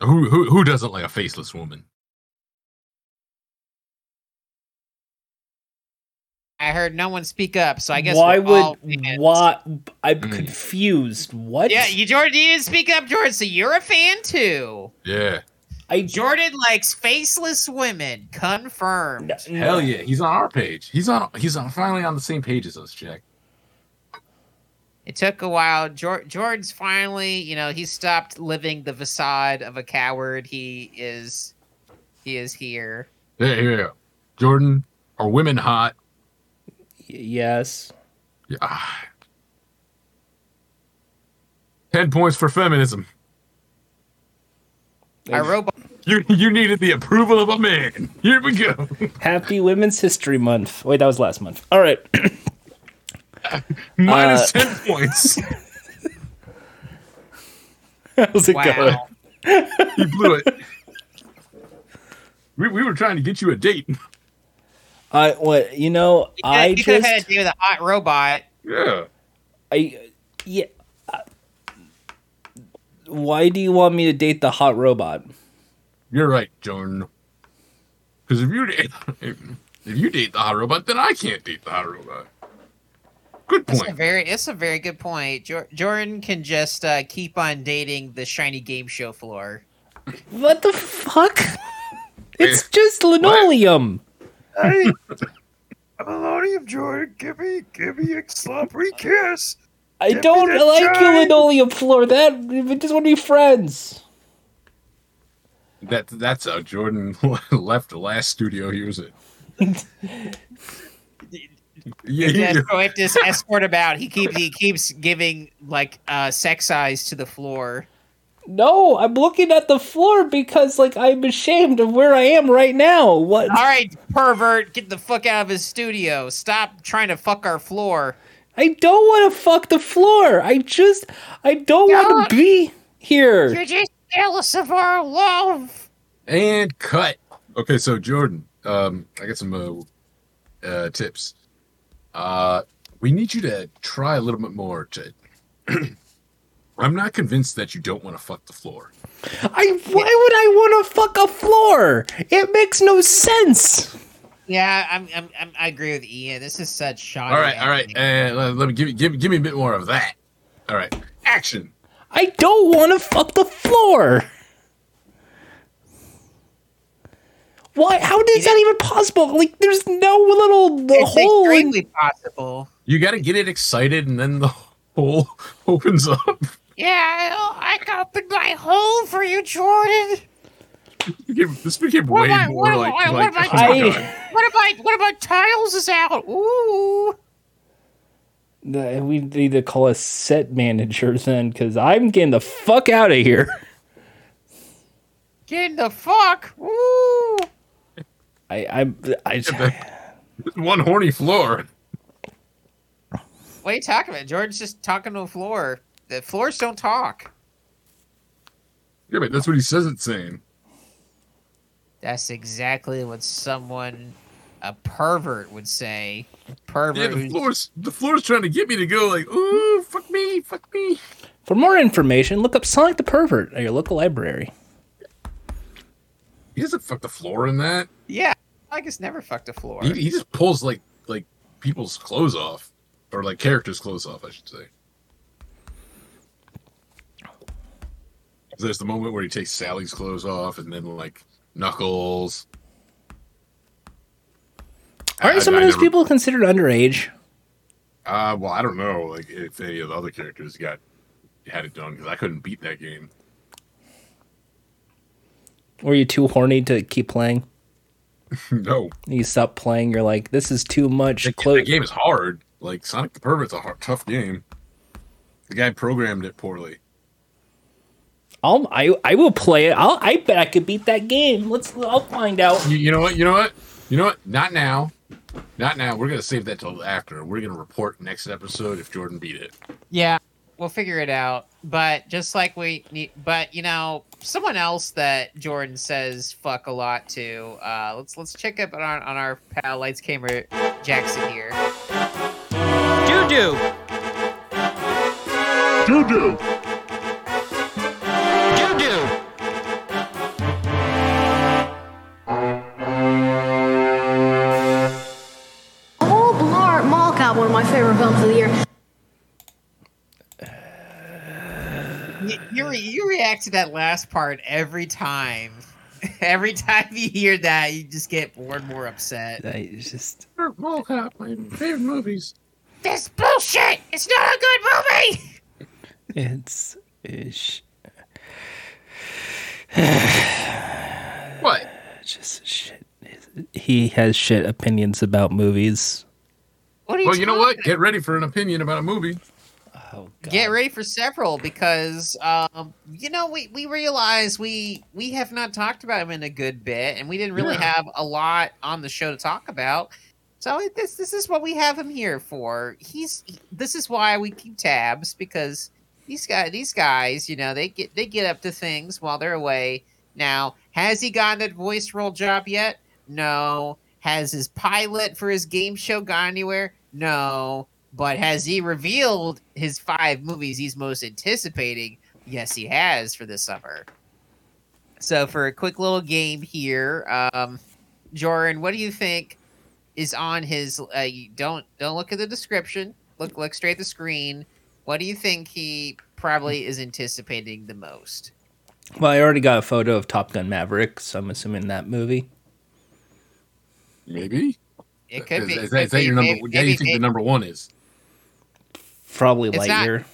Who who who doesn't like a faceless woman? I heard no one speak up so i guess why we're all would fans. why? I'm Mm. confused. What? yeah you jordan you didn't speak up jordan so you're a fan too Yeah. I jordan likes faceless women confirmed n- Hell yeah. He's on our page. He's on he's on finally on the same page as us, Jack. It took a while. Jor- Jordan's finally, you know, he stopped living the facade of a coward. He is, he is here. Yeah, yeah, yeah. Jordan, are women hot? Yes. Yeah. ah. Ten points for feminism. Our robot. You you needed the approval of a man. Here we go. Happy Women's History Month. Wait, that was last month. All right. Minus Uh, ten points. How's it going? Wow. He blew it. We, we were trying to get you a date. I what you know? I you could have had just to do with a hot robot. Yeah. I yeah. uh, Why do you want me to date the hot robot? You're right, Jordan. Because if you date, if, if you date the hot robot, then I can't date the hot robot. Good That's a point. very it's a very good point. Jor- Jordan can just uh, keep on dating the shiny game show floor. What the fuck? It's just linoleum. Hey, Melodium Jordan, give me, give me a slippery kiss. I Give don't like your giant- linoleum floor. That we just want to be friends. That that's how Jordan left the last studio he was in. yeah, Yeah, he- so we have to escort him out. He keeps he keeps giving like uh, sex eyes to the floor. No, I'm looking at the floor because like I'm ashamed of where I am right now. What? All right, pervert, get the fuck out of his studio. Stop trying to fuck our floor. I don't want to fuck the floor. I just I don't want to be here. You're just jealous of our love. and cut. Okay, so Jordan, um, I got some uh, uh, tips. Uh, we need you to try a little bit more. To, I'm not convinced that you don't want to fuck the floor. I why would I want to fuck a floor? It makes no sense. Yeah, I'm, I'm, I'm I agree with Ian. This is such shoddy. All right, all right, acting. and let, let me give, give give me a bit more of that. All right, action. I don't want to fuck the floor. Why? How is that even possible? Like, there's no little the it's hole. In, extremely possible. You got to get it excited, and then the hole opens up. Yeah, I opened my hole for you, Jordan. This became What way am I- more what like, I- like what am oh my What about what about tiles is out? Ooh. The- we need to call a set manager then, because I'm getting the fuck out of here. Getting the fuck. Ooh. I I I. one horny floor. What are you talking about? Jordan's just talking to the floor. The floors don't talk. Yeah, but that's what he says it's saying. That's exactly what someone, a pervert, would say. Pervert. Yeah, the who's- floor's the floor's trying to get me to go like, ooh, fuck me, fuck me. For more information, look up Sonic the Pervert at your local library. He doesn't fuck the floor in that. yeah, I guess never fucked a floor. He, he just pulls like like people's clothes off, or like characters' clothes off, I should say. There's the moment where he takes Sally's clothes off, and then like Knuckles. Aren't I- some I of those never- people considered underage? Uh, well, I don't know, like if any of the other characters got had it done because I couldn't beat that game. Were you too horny to keep playing? no, You stopped playing. You're like, this is too much. The, Clo- that game is hard. Like Sonic the Pervert's a hard, tough game. The guy programmed it poorly. I'll, I I will play it. I'll, I bet I could beat that game. Let's. I'll find out. You, you know what? You know what? You know what? Not now. Not now. We're gonna save that till after. We're gonna report next episode if Jordan beat it. Yeah, we'll figure it out. But just like we need, but you know, someone else that Jordan says fuck a lot to. Uh, let's let's check up on our, on our pal Lights Camera Jackson here. Doo doo. Doo doo. Doo favorite films of the year. You, you, re- you react to that last part every time. Every time you hear that, you just get more and more upset. I just. Mall Cop, my favorite movies. This bullshit! It's not a good movie. It's. It's What? just shit. He has shit opinions about movies. What are you? Well, you know what? Get ready for an opinion about a movie. Oh god. get ready for several because um, you know we, we realize we we have not talked about him in a good bit and we didn't really Yeah. have a lot on the show to talk about so this this is what we have him here for he's this is why we keep tabs because these guys these guys you know they get they get up to things while they're away now has he gotten that voice role job yet no has his pilot for his game show gone anywhere no but has he revealed his five movies he's most anticipating? Yes, he has for this summer. So for a quick little game here, um, Jordan, what do you think is on his? Uh, don't don't look at the description. Look look straight at the screen. What do you think he probably is anticipating the most? Well, I already got a photo of Top Gun Maverick, so I'm assuming that movie. Maybe. It could Is, be. is that, is that be, your number? maybe- what do you maybe- think the number one is? Probably It's not- Lightyear.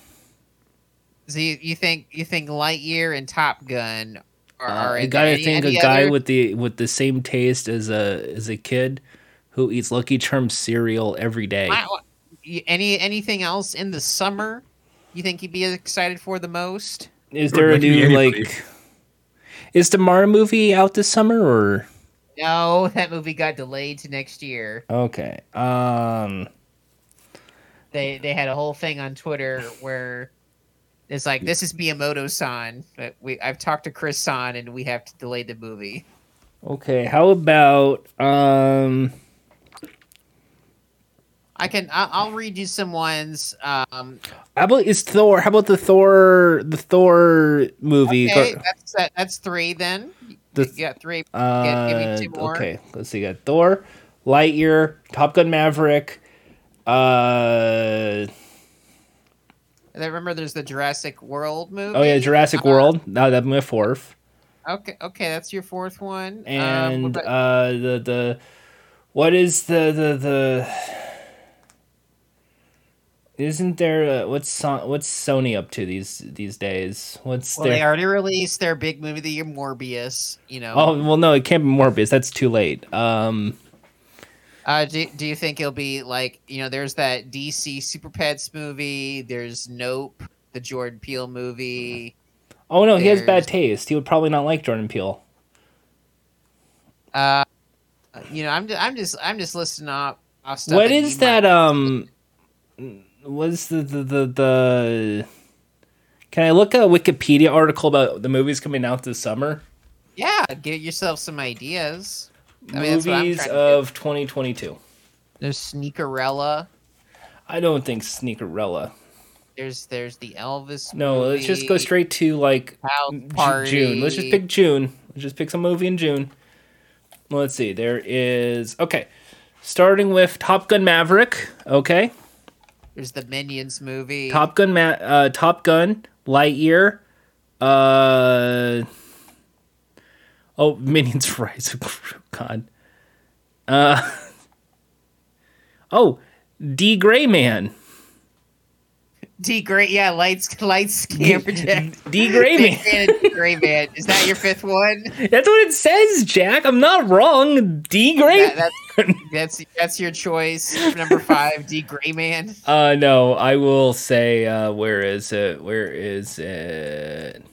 So you, you think you think Lightyear and Top Gun are? Uh, are you in gotta think a guy other- with the with the same taste as a as a kid who eats Lucky Charms cereal every day. Why- why- any anything else in the summer? You think he'd be excited for the most? Is there a That could be new like? Is the Mario movie out this summer or? No, that movie got delayed to next year. Okay. Um. They they had a whole thing on Twitter where it's like this is Miyamoto-san, but we I've talked to Chris San and we have to delay the movie. Okay. How about um? I can I- I'll read you some ones. Um, How about is Thor? How about the Thor? The Thor movie? okay, that's that, that's three then. The- you got three. Uh, give me two more. Okay, let's see. Got Thor, Lightyear, Top Gun Maverick. Uh, And then remember, there's the Jurassic World movie. oh yeah, Jurassic Uh, World. Now that's my fourth. Okay, okay, that's your fourth one. Um, And about- uh, the the what is the the the? Isn't there uh, what's what's Sony up to these these days? What's well, they already released their big movie of the year, Morbius. You know. Oh well, no, it can't be Morbius. That's too late. Um, Uh, do, do you think it'll be like you know? There's that DC Super Pets movie. There's Nope, the Jordan Peele movie. oh no, he has bad taste. He would probably not like Jordan Peele. Uh, you know, I'm just, I'm just I'm just listing off. off stuff What is that? might- Um, what's the, the the the? Can I look at a Wikipedia article about the movies coming out this summer? Yeah, give yourself some ideas. I mean, that's what I'm movies trying to do. of 2022. There's Sneakerella. I don't think Sneakerella. There's there's the Elvis. No, let's just go straight to like House Ju- Party. June. Let's just pick June. Let's just pick some movie in June. Let's see. There is okay. Starting with Top Gun Maverick. Okay, There's the Minions movie. Top Gun. Ma- uh, Top Gun. Lightyear. Uh. Oh, Minions Rise of. Uh. Oh, D. Gray Man. D Gray. Yeah, lights lights can't project. D. Gray Man. D Gray Man. Is that your fifth one? That's what it says, Jack. I'm not wrong. D. Gray. That, that's that's that's your choice. Number five, D Gray Man. Uh no, I will say uh where is it? Where is it?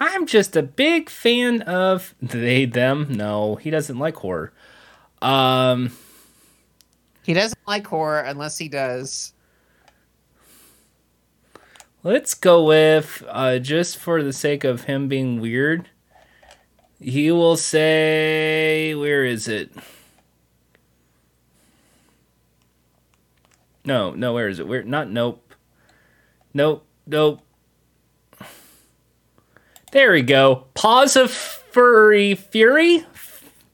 I'm just a big fan of they them. No, he doesn't like horror. Um He doesn't like horror unless he does. let's go with uh just for the sake of him being weird. He will say where is it? No, no, where is it? Where not nope. Nope, nope. There we go. Paws of Furry Fury?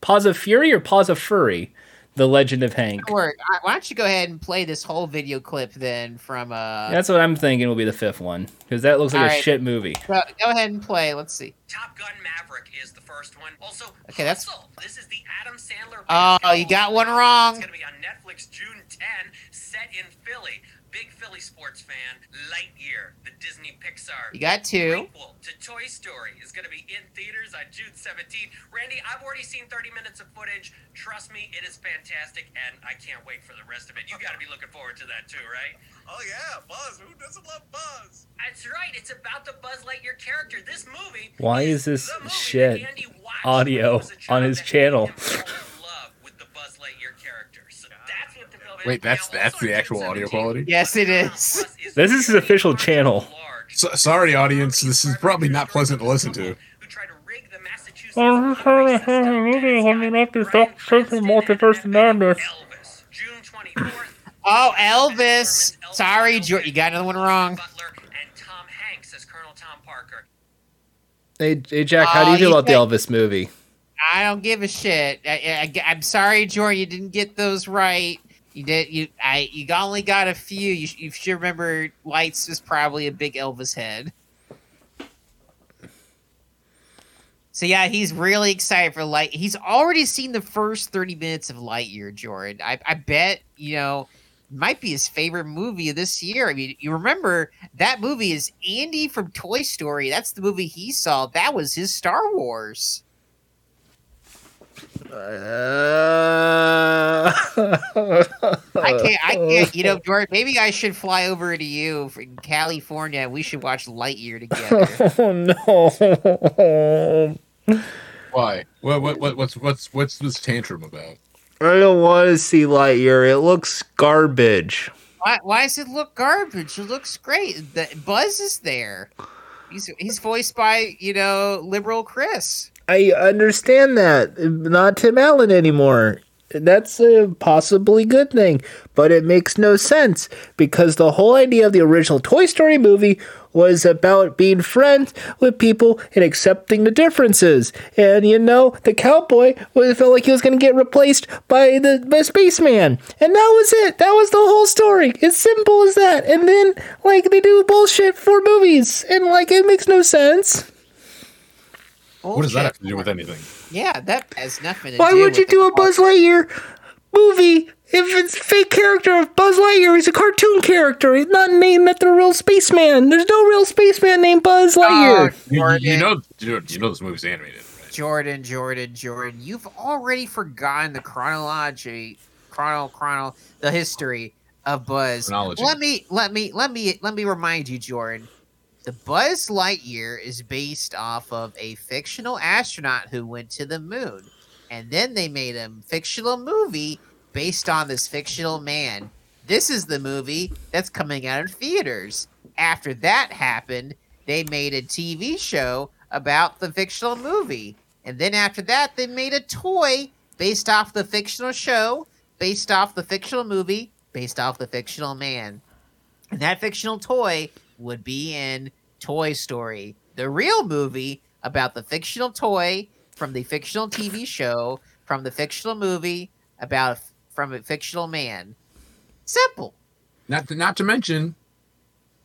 Paws of Fury or Paws of Furry? The Legend of Hank. Or why don't you go ahead and play this whole video clip then from uh? That's what I'm thinking will be the fifth one. Because that looks like a Alright. shit movie. Go, go ahead and play. Let's see. Top Gun Maverick is the first one. Also, Okay, that's- Hustle. This is the Adam Sandler. Oh, you got one wrong. It's gonna be on Netflix June 10, set in Philly. Big Philly sports fan. Lightyear, the Disney Pixar. You got two. Prequel to Toy Story is gonna be in theaters on June 17th. Randy, I've already seen 30 minutes of footage. Trust me, it is fantastic, and I can't wait for the rest of it. You gotta be looking forward to that too, right? Oh yeah, Buzz. Who doesn't love Buzz? That's right. It's about the Buzz Lightyear character. This movie Why is this shit that Andy watched audio when he was a child on his channel? Wait, that's that's the actual audio quality. Yes, it is. This is his official channel. So, sorry, audience. This is probably not pleasant to listen to. Who tried to rig the Massachusetts Oh, lottery system. multiverse madness. Elvis, June 24th. Oh, Elvis. Sorry, George. You got another one wrong. Butler and Tom Hanks as Colonel Tom Parker. Hey, hey Jack, how do you uh, feel you about the Elvis movie? I don't give a shit. I, I, am sorry, Jordan. You didn't get those right. You did. You I. You only got a few. You, you should remember. Lights was probably a big Elvis head. So yeah, he's really excited for Light. He's already seen the first thirty minutes of Lightyear, Jordan. I, I bet you know might be his favorite movie of this year. I mean, you remember that movie is Andy from Toy Story. That's the movie he saw. That was his Star Wars. Uh, I can't. I can't. You know, Jordan. Maybe I should fly over to you from California. and We should watch Lightyear together. oh no! Why? What, what, what, what's, what's, what's this tantrum about? I don't want to see Lightyear. It looks garbage. why, why does it look garbage? It looks great. The Buzz is there. He's he's voiced by you know liberal Chris. I understand that. Not Tim Allen anymore. That's a possibly good thing, but it makes no sense because the whole idea of the original Toy Story movie was about being friends with people and accepting the differences. And you know, the cowboy felt like he was going to get replaced by the by spaceman, and that was it. That was the whole story. It's simple as that. And then like they do bullshit for movies, and like it makes no sense. What does that have to do with anything? Yeah, that has nothing to do with that. Why would you do a Buzz Lightyear movie if it's a fake character of Buzz Lightyear? He's a cartoon character. He's not named after a real spaceman. There's no real spaceman named Buzz ah, Lightyear. You, you- you know, you know, you know this movie's animated. Jordan, Jordan, Jordan, you've already forgotten the chronology, chrono, chrono, the history of Buzz. Chronology. Let me, let me, let me, let me remind you, Jordan. The Buzz Lightyear is based off of a fictional astronaut who went to the moon, and then they made a fictional movie based on this fictional man. This is the movie that's coming out in theaters. After that happened, they made a TV show about the fictional movie. And then after that, they made a toy based off the fictional show, based off the fictional movie, based off the fictional man. And that fictional toy would be in Toy Story, the real movie about the fictional toy from the fictional TV show, from the fictional movie about from a fictional man. Simple. Not to, not to mention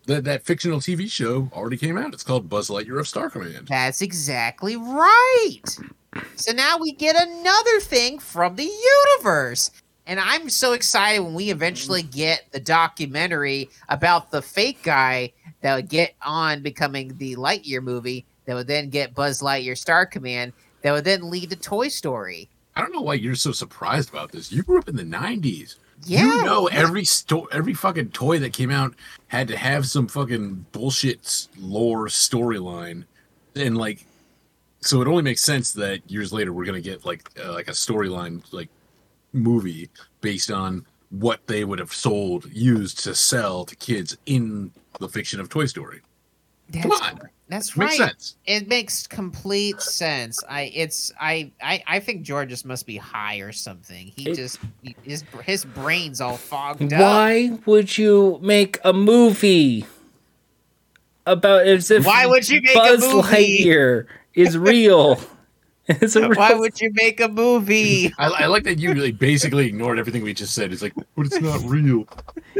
that that fictional TV show already came out. It's called Buzz Lightyear of Star Command. That's exactly right. So now we get another thing from the universe. And I'm so excited when we eventually get the documentary about the fake guy that would get on becoming the Lightyear movie that would then get Buzz Lightyear Star Command that would then lead to Toy Story. I don't know why you're so surprised about this. You grew up in the '90s. Yeah, you know every sto- every fucking toy that came out had to have some fucking bullshit lore storyline, and like, so it only makes sense that years later we're gonna get like uh, like a storyline like movie based on what they would have sold used to sell to kids in the fiction of Toy Story. Come That's, on, that's Makes right. sense. It makes complete sense. I it's I I, I think George just must be high or something. He It- just his his brain's all fogged up. Why would you make a movie about as if Why would you make a Buzz movie? Lightyear is real? It's a real- Why would you make a movie? I, I like that you like basically ignored everything we just said. It's like, but it's not real.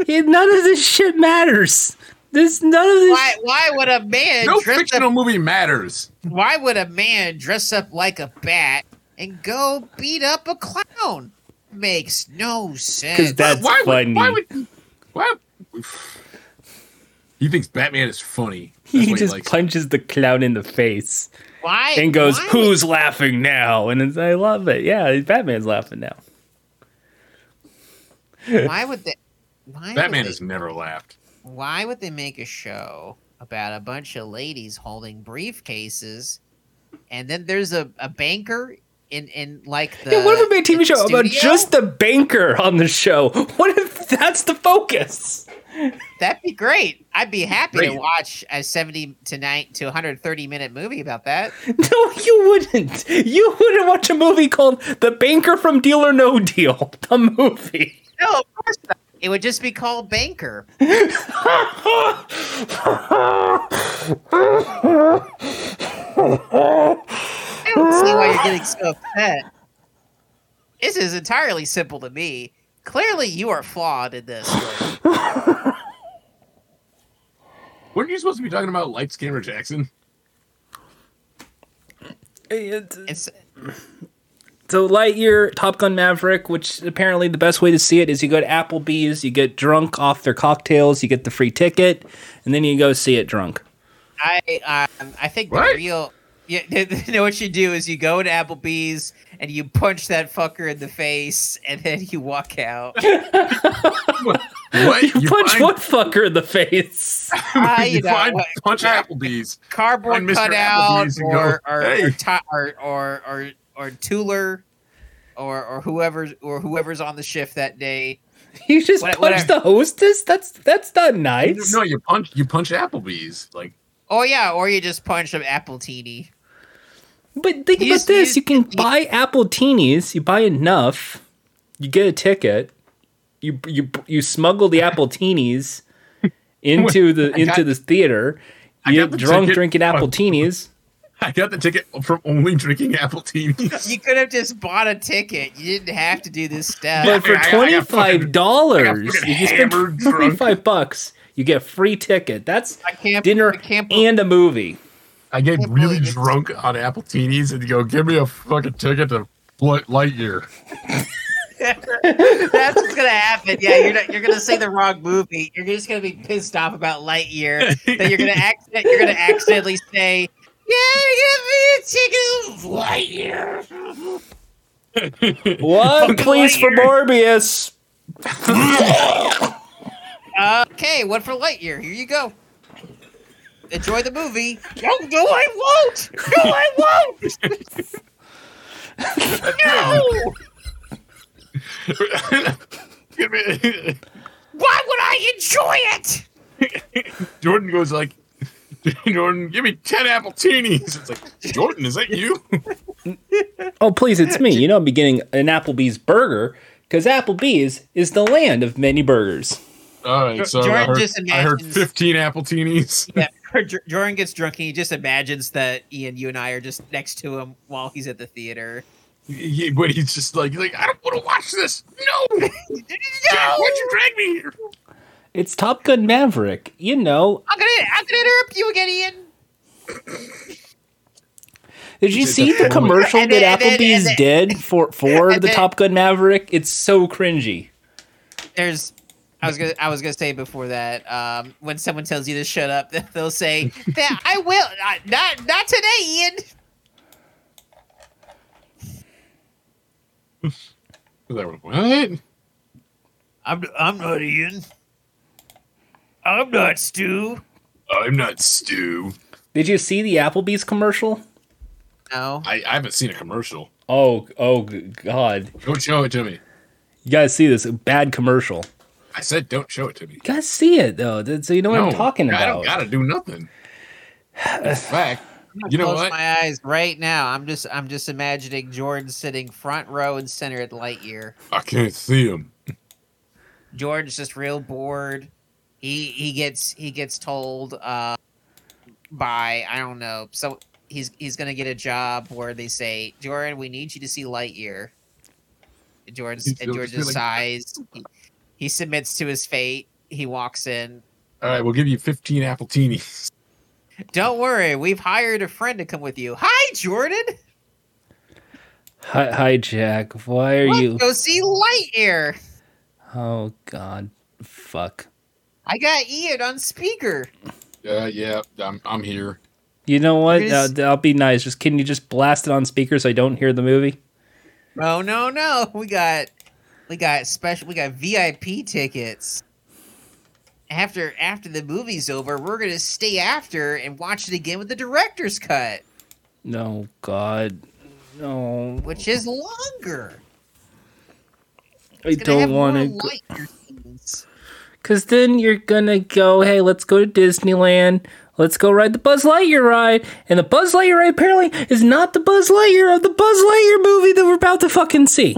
Yeah, none of this shit matters. This none of this. Why why would a man No fictional up, movie matters. why would a man dress up like a bat and go beat up a clown? Makes no sense. Because that's why funny. Would, why would why? He thinks Batman is funny. That's he just likes. punches the clown in the face why and goes, why "Who's laughing now?" And it's, I love it. Yeah, Batman's laughing now. why would they why Batman would has never laughed. Why would they make a show about a bunch of ladies holding briefcases and then there's a, a banker in in like the yeah, what if we made a TV show about just the banker on the show? What if that's the focus? That'd be great. I'd be happy to watch a 70 to 9 to 130 minute movie about that. No, you wouldn't. You wouldn't watch a movie called The Banker from Deal or No Deal, the movie. No, of course not. It would just be called Banker. I don't see why you're getting so upset. This is entirely simple to me. Clearly, you are flawed in this. Weren't you supposed to be talking about Light Camera Jackson? It's, so Lightyear, Top Gun Maverick, which apparently the best way to see it is you go to Applebee's, you get drunk off their cocktails, you get the free ticket, and then you go see it drunk. I um, I think the What? real yeah. You know what you do is you go to Applebee's and you punch that fucker in the face, and then you walk out. What? You, punch find- what fucker in the face? Ah, you you know, find what- punch Applebee's. cardboard cutout Applebee's and or or, "Hey." or, or or or or Tuller or or whoever's or whoever's on the shift that day. You just What- punch whatever. the hostess? That's that's not nice. No, you punch you punch Applebee's. Like Oh yeah, or you just punch an appletini. But think You about just- this: you- you can buy appletinis. You buy enough, you get a ticket. You you you smuggle the appletinis into the I got- into the theater. You got get the drunk ticket. drinking apple oh. teenies. I got the ticket from only drinking appletinis. You could have just bought a ticket. You didn't have to do this stuff. But for I got- I twenty got fucking- five dollars, I got fucking if you spend twenty five bucks, you get a free ticket. That's I can't dinner I can't and a movie. I get Can't really drunk on appletinis and go, give me a fucking ticket to Light- Lightyear. That's what's gonna happen. Yeah, you're not, you're gonna say the wrong movie. You're just gonna be pissed off about Lightyear. then you're gonna accident, you're gonna accidentally say, "Yeah, give me a ticket Lightyear." One, please, for Morbius. Okay, one for Lightyear. Here you go. Enjoy the movie. No, no, I won't. No, I won't. no. Give me- Why would I enjoy it? Jordan goes like, Jordan, give me 10 appletinis. It's like, Jordan, is that you? Oh, please, it's me. You know, I'm beginning an Applebee's burger because Applebee's is the land of many burgers. All right, so I heard, just I heard 15 appletinis. Yeah, Jordan gets drunk and he just imagines that Ian, you and I are just next to him while he's at the theater. He- but he's just like, he's like, I don't want to watch this. No, Jack, why'd you drag me here? It's Top Gun Maverick. You know, I'm gonna, I'm gonna interrupt you again, Ian. did you see the the commercial that Applebee's did for for the Top Gun Maverick? It's so cringy. There's, I was gonna, I was gonna say before that, um, when someone tells you to shut up, they'll say, "That I will, uh, not, not today, Ian." What? I'm, I'm not Ian. I'm not Stu. I'm not Stu. Did you see the Applebee's commercial? No. I, I haven't seen a commercial. Oh, oh, God! Don't show it to me. You guys see this bad commercial? I said, don't show it to me. You guys see it though, so you know what I'm No, talking I don't gotta do nothing. In fact, you know Close what? my eyes right now. I'm just, I'm just imagining Jordan sitting front row and center at Lightyear. I can't see him. George's just real bored. He he gets he gets told uh, by I don't know. So he's he's gonna get a job where they say, Jordan, we need you to see Lightyear. And Jordan He's and still George feeling- sighs. He, he submits to his fate. He walks in. All right, we'll give you 15 appletinis. Don't worry, we've hired a friend to come with you. Hi, Jordan. Hi, hi, Jack. Why are Let's you? go see Lightyear. Oh God, fuck. I got Ian on speaker. Uh, yeah, I'm, I'm here. You know what? Uh, just- I'll be nice. Just can you just blast it on speaker so I don't hear the movie? No, no, no. We got we got special we got VIP tickets. After after the movie's over, we're gonna stay after and watch it again with the director's cut, No, God, no. which is longer. I It's gonna don't want to. Go- Lightyear scenes. Cause then you're gonna go, hey, let's go to Disneyland. Let's go ride the Buzz Lightyear ride. And the Buzz Lightyear ride apparently is not the Buzz Lightyear of the Buzz Lightyear movie that we're about to fucking see.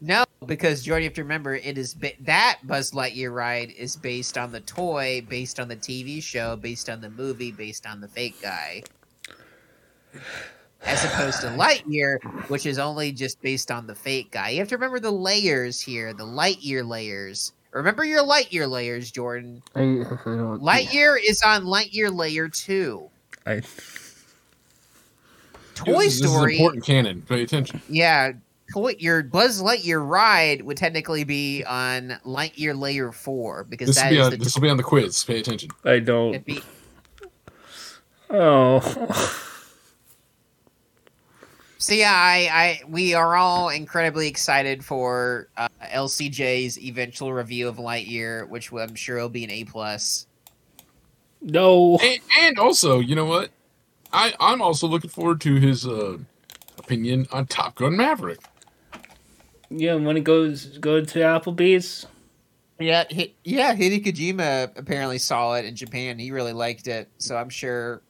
No, because Jordan, you have to remember, it is ba- that Buzz Lightyear ride is based on the toy, based on the TV show, based on the movie, based on the fake guy. as opposed to Lightyear, which is only just based on the fake guy. You have to remember the layers here, the Lightyear layers. Remember your Lightyear layers, Jordan. I, I don't, Lightyear is on Lightyear layer two. I, Toy this, is- this is Story, important canon. Pay attention. yeah. Toy, your Buzz Lightyear ride would technically be on Lightyear layer four because This will be is on the this will be on the quiz. Pay attention. I don't. be- Oh. So yeah, I, I we are all incredibly excited for uh, LCJ's eventual review of Lightyear, which I'm sure will be an A plus. No. And, and also, you know what? I I'm also looking forward to his uh, opinion on Top Gun Maverick. Yeah, when it goes go to Applebee's. Yeah, hi, yeah. Hideo Kojima apparently saw it in Japan. He really liked it, so I'm sure.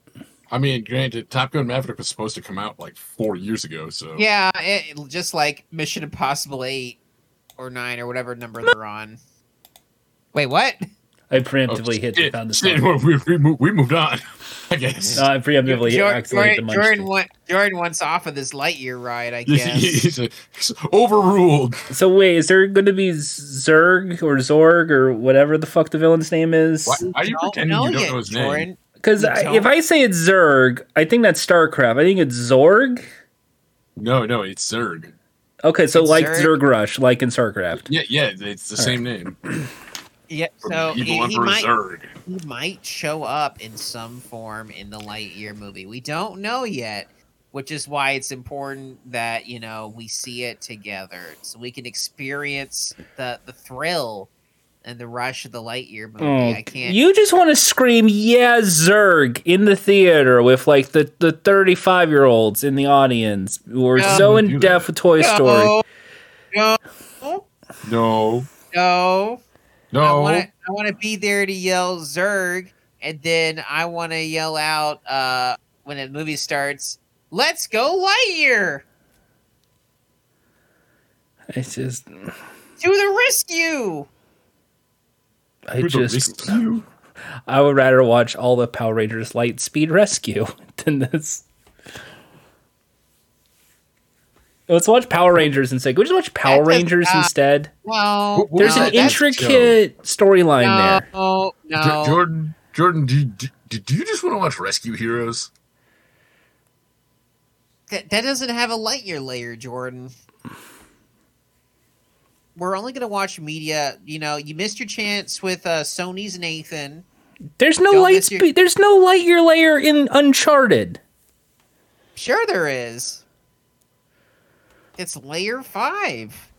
I mean, granted, Top Gun Maverick was supposed to come out like four years ago, so Yeah, it, just like Mission Impossible Eight or Nine or whatever number they're on. Wait, what? I preemptively Oh, hit shit, the found the shit, song. we, we, we moved on. I guess. No, I preemptively hit, Jor- accidentally hit the Jordan, Jordan, thing. want, Jordan wants off of this Lightyear ride, I guess. He's he's overruled. So wait, is there going to be Zerg or Zorg or whatever the fuck the villain's name is? Why are you Don't pretending you don't yet, know his name? Jordan. Because if? I say it's Zerg, I think that's StarCraft. I think it's Zorg. No, no, it's Zerg. Okay, so It's like Zerg. Zerg Rush, like in StarCraft. Yeah, yeah, it's the same name. Yeah, so the he, evil he might Zerg. he might show up in some form in the Lightyear movie. We don't know yet, which is why it's important that you know we see it together so we can experience the the thrill and the rush of the Lightyear movie. Oh, I can't. You just want to scream, yeah, Zerg, in the theater with like the, the 35 year olds in the audience who are No. so in depth with Toy Story. no, no, No, no. I no. want to. I want to be there to yell Zerg, and then I want to yell out uh, when the movie starts. Let's go Lightyear It's just, to the rescue! I Who just. I would rather watch all the Power Rangers Light Speed Rescue than this. Let's watch Power Rangers and say, go just watch Power That does Rangers not- instead. Well, There's no, an intricate storyline no, there. no, Jo- Jordan, Jordan, do you, do, do you just want to watch Rescue Heroes? That, that doesn't have a light year layer, Jordan. We're only gonna watch media. You know, you missed your chance with uh, Sony's Nathan. There's no Don't light your- speed. There's no light year layer in Uncharted. Sure, there is. It's layer five.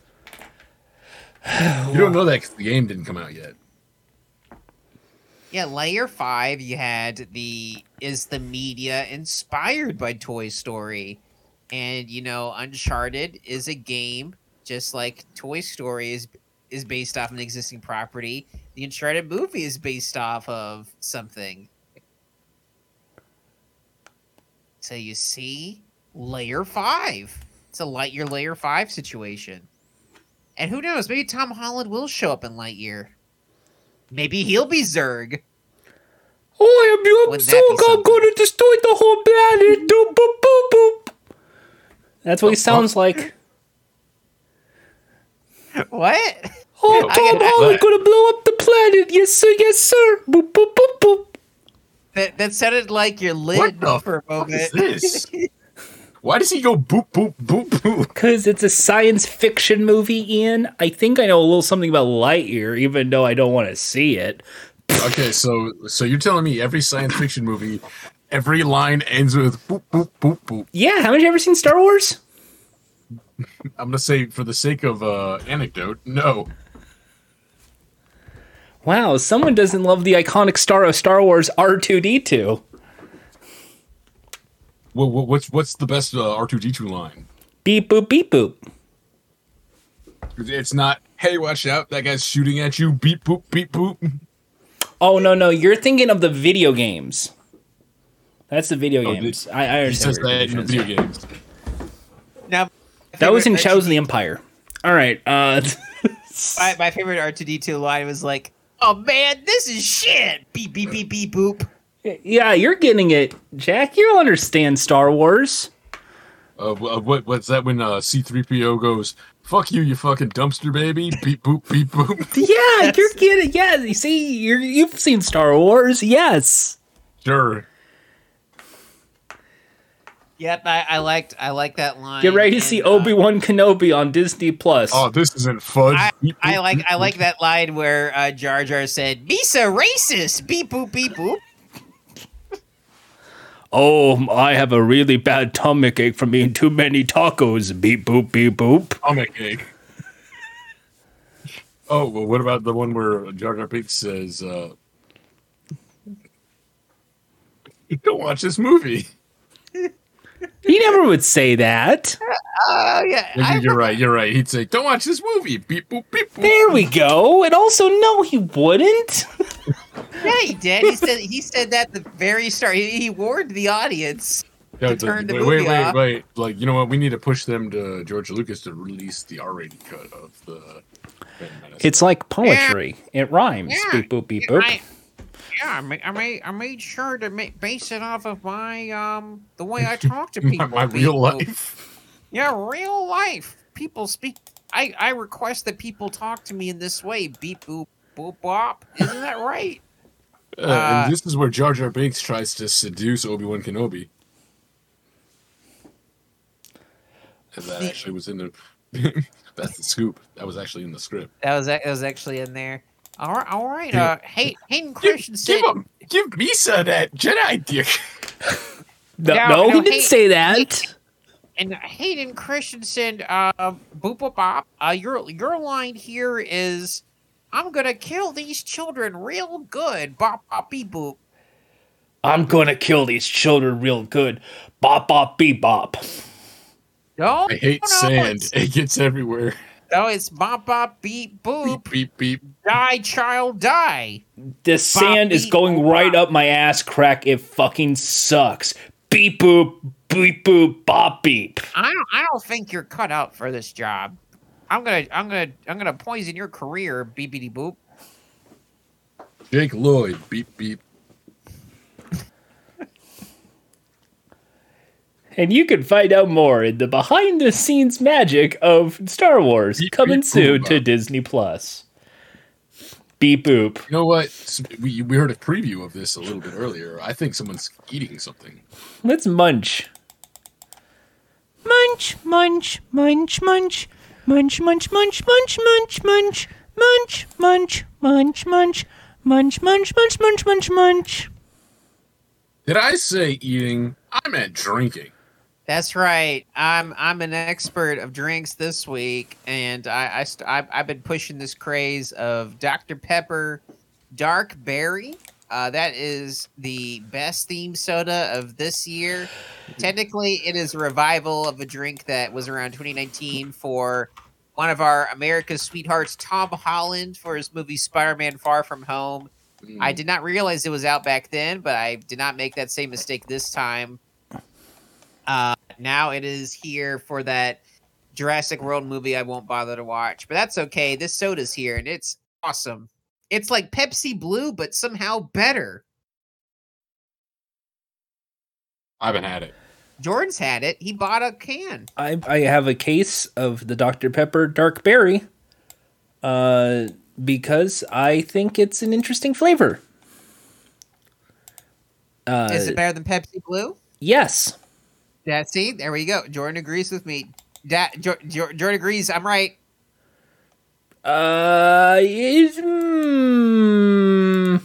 You don't know that 'cause the game didn't come out yet. Yeah, layer five. You had the is the media inspired by Toy Story, and you know, Uncharted is a game just like Toy Story is is based off an existing property. The Uncharted movie is based off of something. So you see, layer five. It's a Lightyear layer five situation. And who knows? Maybe Tom Holland will show up in Lightyear. Maybe he'll be Zerg. Oh, I am your Wouldn't that be Zerg. I'm going to destroy the whole planet. Boop, boop, boop. That's what he sounds like. What? Oh, I Tom gotta- Holland going to blow up the planet. Yes, sir. Yes, sir. Boop, boop, boop, boop. That that sounded like your lid What the for a moment. is this? Why does he go boop boop boop boop? Because it's a science fiction movie, Ian. I think I know a little something about Lightyear, even though I don't want to see it. Okay, so so you're telling me every science fiction movie, every line ends with boop boop boop boop. Yeah, haven't you ever seen Star Wars? I'm gonna say for the sake of uh, anecdote, no. Wow, someone doesn't love the iconic star of Star Wars, R2D2. What, what, what's what's the best uh, R2D2 line? Beep boop beep boop. It's not. Hey, watch out! That guy's shooting at you. Beep boop beep boop. Oh no no, you're thinking of the video games. That's the video Oh, games. I, I He says that in video games. Now, That was in favorite Shadows of the Empire. All right. Uh, My, my favorite R two D two line was like, "Oh man, this is shit." Beep beep beep beep boop. yeah, you're getting it, Jack. You'll understand Star Wars. Uh, what what's that when uh, C3PO goes, "Fuck you, you fucking dumpster baby." Beep boop beep boop. Yeah, you're kidding. Yeah, you see, you're, you've seen Star Wars. Yes. Sure. Yep, I, I liked I like that line. Get ready to and, see uh, Obi Wan Kenobi on Disney Plus. Oh, this isn't fudge. I, I like I like that line where uh, Jar Jar said, "Misa racist." Beep boop beep boop. Oh, I have a really bad stomach ache from eating too many tacos. Beep boop beep boop. Comic egg. Oh well, what about the one where Jar Jar Binks says, uh, "Don't watch this movie." He never would say that. Oh yeah, Yeah, I you're right. You're right. He'd say, "Don't watch this movie." Beep boop beep boop. There we go. And also, no, he wouldn't. Yeah, he did. He said he said that the very start. He, he warned the audience. Yeah, to turn like, the wait, movie wait, wait, off. wait. Like, you know what? We need to push them to George Lucas to release the R-rated cut of the. Phantom It's like poetry. It rhymes. Yeah. Beep boop beep Yeah, boop. I, yeah, I made, I made I made sure to ma- base it off of my um the way I talk to people. my real people. life. Yeah, real life. People speak. I I request that people talk to me in this way. Beep boop boop bop. Isn't that right? Uh, Uh, and this is where Jar Jar Binks tries to seduce Obi Wan Kenobi. And that actually was in the. that's the scoop. That was actually in the script. That was that was actually in there. All right, all right. Yeah. Uh, hey, Hayden Give, Christensen. give him, give Misa that Jedi dick. No, No, no, no, he didn't hey- say that. and Hayden Christensen, uh, boop boop bop. Uh, your your line here is, "I'm gonna kill these children real good." Bop bop beep boop. I'm gonna kill these children real good. Bop bop beep bop. No, I hate no, sand. It gets everywhere. No, it's bop bop beep boop. Beep, beep, beep. Die, child, die. The sand is going boop, right bop. up my ass crack. It fucking sucks. Beep boop beep boop bop beep. I don't, I don't think you're cut out for this job. I'm gonna, I'm gonna, I'm gonna poison your career, beepity boop. Jake Lloyd. Beep, beep. And you can find out more in the behind the scenes magic of Star Wars Beep, coming beep, soon boop, to. Disney Plus. Beep boop. You know what? We, we heard a preview of this a little bit earlier. I think someone's eating something. Let's munch. Munch, munch, munch, munch, munch, munch, munch, munch, munch, munch, munch, munch, munch, munch, munch, munch, munch, munch, munch, munch. Did I say eating? I meant drinking. That's right. I'm I'm an expert of drinks this week, and I, I st- I've, I've been pushing this craze of Dr Pepper Dark Berry. Uh, that is the best themed soda of this year. Technically, it is a revival of a drink that was around 2019 for one of our America's sweethearts, Tom Holland, for his movie Spider-Man: Far From Home. I did not realize it was out back then, but I did not make that same mistake this time. Uh, now it is here for that Jurassic World movie I won't bother to watch, but that's okay. This soda's here and it's awesome. It's like Pepsi Blue, but somehow better. I haven't had it. Jordan's had it. He bought a can. I, I have a case of the Dr. Pepper Dark Berry uh, because I think it's an interesting flavor. Uh, is it better than Pepsi Blue? yes. Yeah, see, there we go. Jordan agrees with me. Da- jo- jo- Jordan agrees. I'm right. Uh, it's, mm,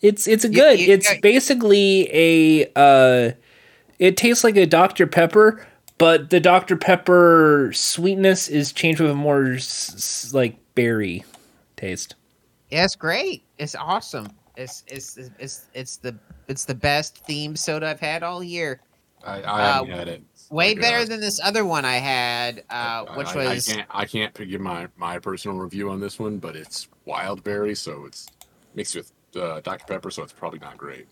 it's it's a You- good. you- it's you- basically a uh, it tastes like a Dr Pepper, but the Dr Pepper sweetness is changed with a more like berry taste. Yeah, it's great. It's awesome. It's it's it's it's the it's the best theme soda I've had all year. I, I haven't Uh, had it. Way Like, better uh, than this other one I had, uh, which I, was I can't I can't give my my personal review on this one, but it's wild berry, so it's mixed with uh, Dr Pepper, so it's probably not great.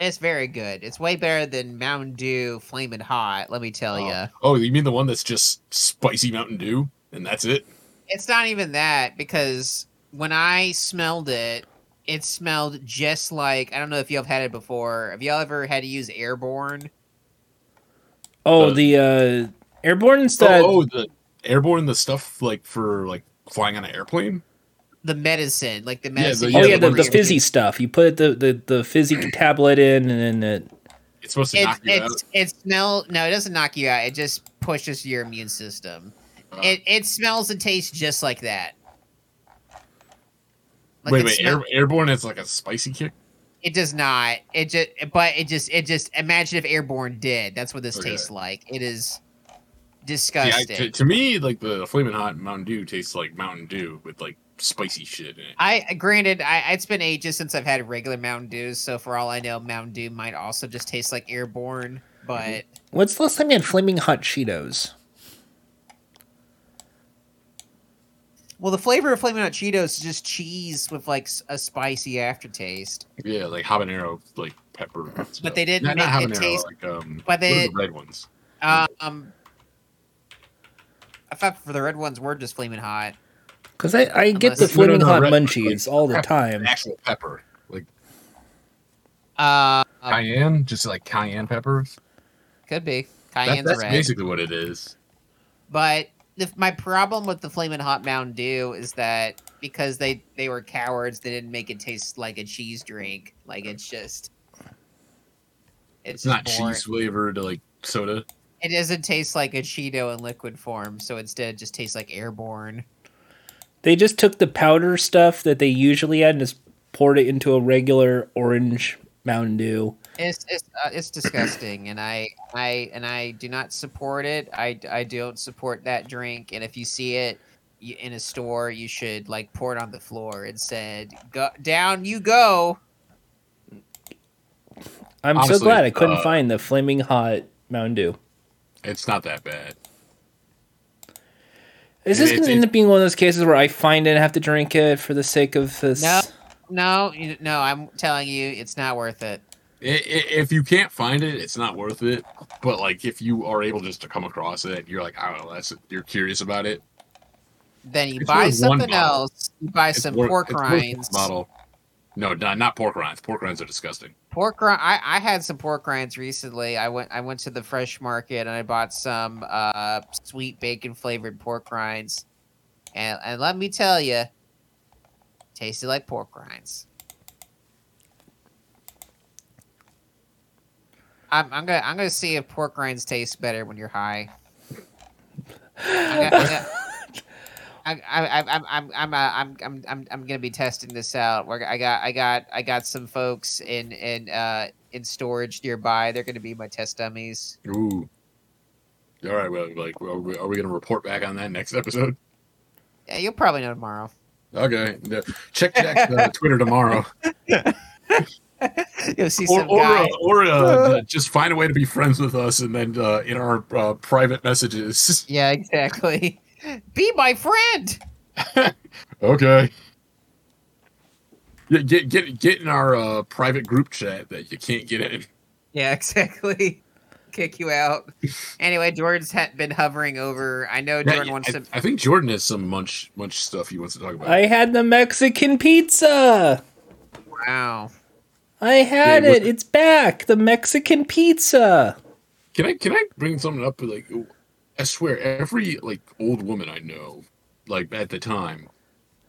it's very good. It's way better than Mountain Dew Flamin' Hot. Let me tell Oh. you, Oh, you mean the one that's just spicy Mountain Dew, and that's it? it's not even that because when I smelled it, it smelled just like I don't know if y'all have had it before. Have y'all ever had to use Airborne? Oh, The- the uh, airborne's Oh, oh, the airborne, the stuff like for like flying on an airplane. The medicine, like the Yeah, medicine. the- oh yeah, yeah, the, the the fizzy stuff. You put the, the, the fizzy tablet in, and then it. It's supposed to It knock you out. it's it smell no, it doesn't knock you out. It just pushes your immune system. Uh, It it smells and tastes just like that. Like wait, it wait, smell- air, airborne is like a spicy kick. It does not. It just, but it just, it just. Imagine if Airborne did. That's what this Okay. tastes like. It is See, I, disgusting. to, to me, like the flaming hot Mountain Dew tastes like Mountain Dew with like spicy shit in it. I granted, I it's been ages since I've had regular Mountain Dew, so for all I know, Mountain Dew might also just taste like Airborne. Mm-hmm. But What's the last time you had flaming hot Cheetos? Well, the flavor of Flaming Hot Cheetos is just cheese with like a spicy aftertaste. Yeah, like habanero, like pepper. But they didn't not, not make it taste- like um, but what are they- the red ones. Um, I thought for the red ones were just Flaming Hot. Because I, I get the Unless- flaming No, no, no, hot red- munchies all the pepper, time. Actual pepper, like Uh, cayenne, just like cayenne peppers. could be That- cayenne's that's red. basically what it is. But the, my problem with the Flamin' Hot Mountain Dew is that because they they were cowards, they didn't make it taste like a cheese drink. Like it's just, It's it's, not just boring. cheese flavored like soda. It doesn't taste like a Cheeto in liquid form, so instead it just tastes like Airborne. They just took the powder stuff that they usually had and just poured it into a regular orange Mountain Dew. It's it's uh, it's disgusting, and I I and I do not support it. I I don't support that drink, and if you see it you, in a store, you should like pour it on the floor and said, "Go down, you go." I'm Honestly, so glad I couldn't uh, find the flaming hot Mountain Dew. It's not that bad. Is this going to end up being one of those cases where I find it and have to drink it for the sake of this? No, no, no. I'm telling you, it's not worth it. If you can't find it, it's not worth it. But like, if you are able just to come across it, you're like, I don't know, that's you're curious about it. Then you It's buy something else. You buy It's some worth- pork it's worth one rinds. Bottle. No, not, not pork rinds. Pork rinds are disgusting. Pork rind. I, I had some pork rinds recently. I went I went to the fresh market and I bought some uh, sweet bacon flavored pork rinds, and and let me tell you, tasted like pork rinds. I'm, I'm gonna I'm gonna see if pork rinds taste better when you're high. I'm gonna- I'm gonna- I, I, I, I'm, I'm, I'm, uh, I'm, I'm, I'm, I'm gonna be testing this out. Where I got, I got, I got some folks in, in, uh, in storage nearby. They're gonna be my test dummies. Ooh. All right. Well, like, are we, are we going to report back on that next episode? Yeah, you'll probably know tomorrow. Okay. Yeah. Check Jack's uh, Twitter tomorrow, You'll see or some or, guy. uh, or uh, just find a way to be friends with us, and then uh, in our uh, private messages. Yeah, exactly. Be my friend. Okay. Yeah, get get get in our uh, private group chat that you can't get in. Yeah, exactly. Kick you out. Anyway, Jordan's ha- been hovering over. I know Jordan Yeah, wants I, to. I think Jordan has some munch munch stuff he wants to talk about. I had the Mexican pizza. Wow. I had Yeah, it. It's back. The Mexican pizza. Can I can I bring something up? Like, I swear, every like old woman I know, like at the time,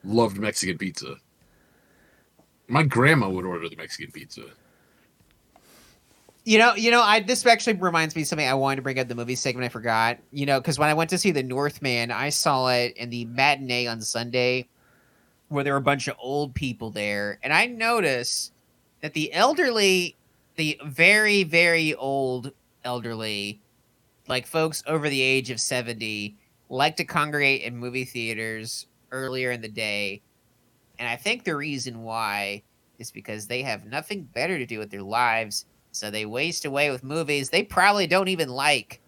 loved Mexican pizza. My grandma would order the Mexican pizza. You know, you know, I this actually reminds me of something I wanted to bring up the movie segment. I forgot. You know, because when I went to see The Northman, I saw it in the matinee on Sunday, where there were a bunch of old people there, and I noticed that the elderly, the very very old elderly, like folks over the age of seventy, like to congregate in movie theaters earlier in the day, and I think the reason why is because they have nothing better to do with their lives so they waste away with movies they probably don't even like.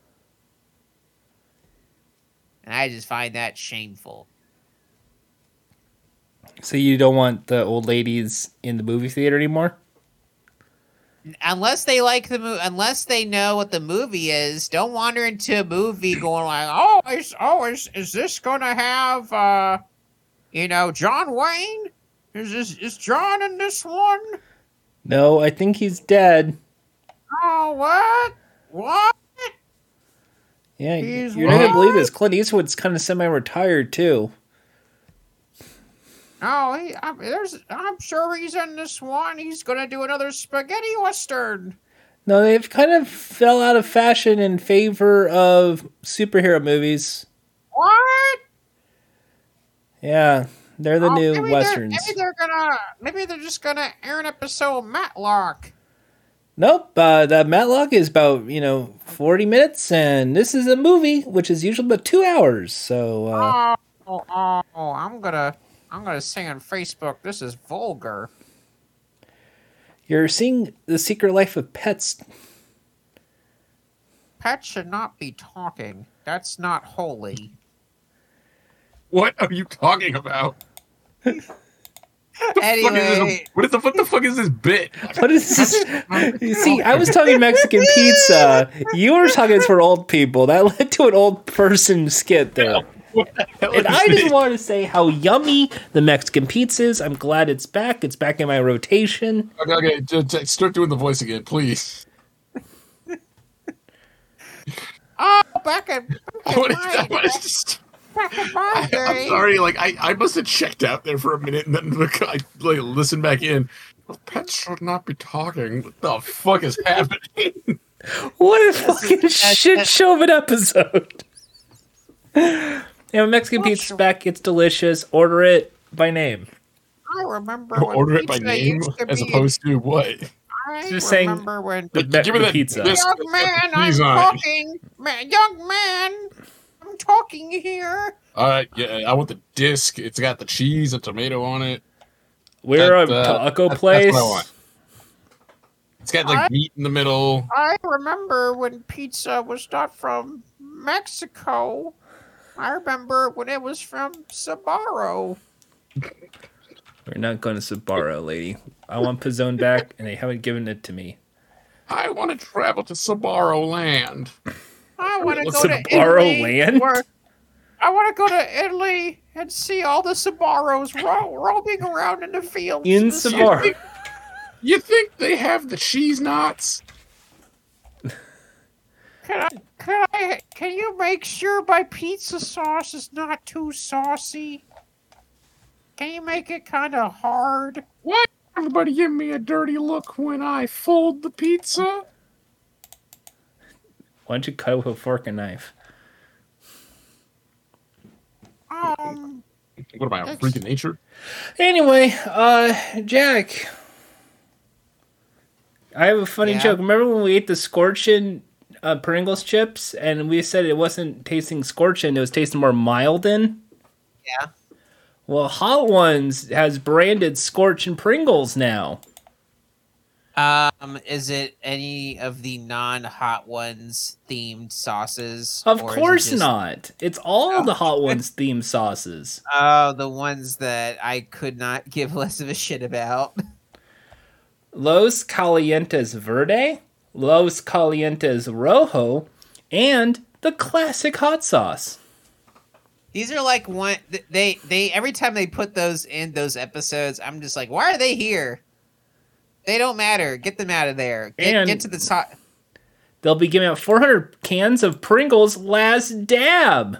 And I just find that shameful. So you don't want the old ladies in the movie theater anymore? Unless they like the movie, unless they know what the movie is, don't wander into a movie going like, "Oh, is oh is is this going to have uh you know, John Wayne? Is this is John in this one? No, I think he's dead. Oh, what? What? Yeah, He's you're not gonna believe this. Clint Eastwood's kind of semi-retired too. Oh, he, I'm, there's, I'm sure he's in this one. He's gonna do another spaghetti western. No, they've kind of fell out of fashion in favor of superhero movies. What? Yeah, they're the Oh, new maybe westerns. They're, maybe they're gonna, maybe they're just gonna air an episode of Matlock. Nope, uh, the Matlock is about you know forty minutes, and this is a movie which is usually about two hours. So uh, Oh, oh, oh, I'm gonna, I'm gonna say on Facebook, this is vulgar. you're seeing the Secret Life of Pets. Pets should not be talking. That's not holy. What are you talking about? Fuck is Anyway, this- what is the what the fuck is this bit? What is this? You see, I was talking Mexican pizza. You were talking for old people. That led to an old person skit there. And I just want to say how yummy the Mexican pizza is. I'm glad it's back. It's back in my rotation. Okay, okay, j- j- start doing the voice again, please. oh, back in, back in What is my, that? What is back in my day. I'm sorry, like I, I must have checked out there for a minute and then I like listened back in. Well, pets should not be talking. What the fuck is happening? What a fucking shit show of an episode. Yeah, Mexican pizza's back. It's delicious. Order it by name. I remember when Order it by pizza name used to as be- opposed to what? I Just saying remember when The, Give me the that pizza. biscuit. young man, I'm Please on it. talking, man, young man, I'm talking here. All right, yeah, I want the disc. It's got the cheese, a tomato on it. We're a uh, taco that's- place. That's what I want. It's got like I- meat in the middle. I remember when pizza was not from Mexico. I remember when it was from Sbarro. We're not going to Sbarro, lady. I want Pizzone back, and they haven't given it to me. I want to travel to Sbarro Land. I want to What's go to Sbarro Italy. land? Where I want to go to Italy and see all the Sbarros ro- roaming around in the fields. In This- Sbarro. You think they have the cheese knots? Can I, can I, can you make sure my pizza sauce is not too saucy? Can you make it kind of hard? What? everybody give me a dirty look when I fold the pizza? Why don't you cut it with a fork and knife? Um, What am I, a freak of nature? Anyway, uh, Jack, I have a funny Yeah? joke. Remember when we ate the scorching uh, Pringles chips, and we said it wasn't tasting scorching; it was tasting more mild in. Yeah. Well, Hot Ones has branded scorching Pringles now. um, is it any of the non-hot ones themed sauces? Of is it course just- not. It's all the Hot Ones themed sauces. Oh, the ones that I could not give less of a shit about. Los Calientes Verde, Los Calientes Rojo, and the classic hot sauce. These are like one they they every time they put those in those episodes, I'm just like, why are they here? They don't matter. Get them out of there. Get, And- get to the top. They'll be giving out 400 cans of Pringles last dab.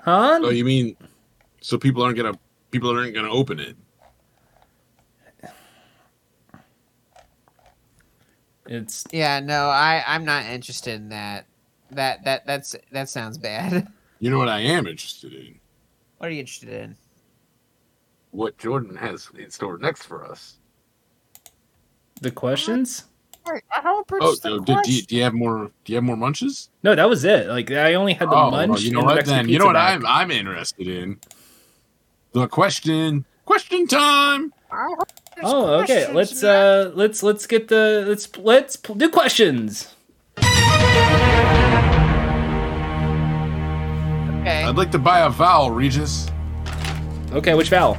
Huh? Oh, you mean so people aren't gonna people aren't gonna open it? It's Yeah, no, I I'm not interested in that. That that that's that sounds bad. You know what I am interested in? What are you interested in? What Jordan has in store next for us. the questions? I hope it's Oh, the so do, do, you, question. do you have more? Do you have more munches? No, that was it. Like I only had the oh, munch. well, you know and the what? Mexican Then you know what back. I'm I'm interested in. The question. Question time. I hope there's Oh, okay. Let's in uh let's let's get the let's let's p- do questions. Okay. I'd like to buy a vowel, Regis. Okay, which vowel?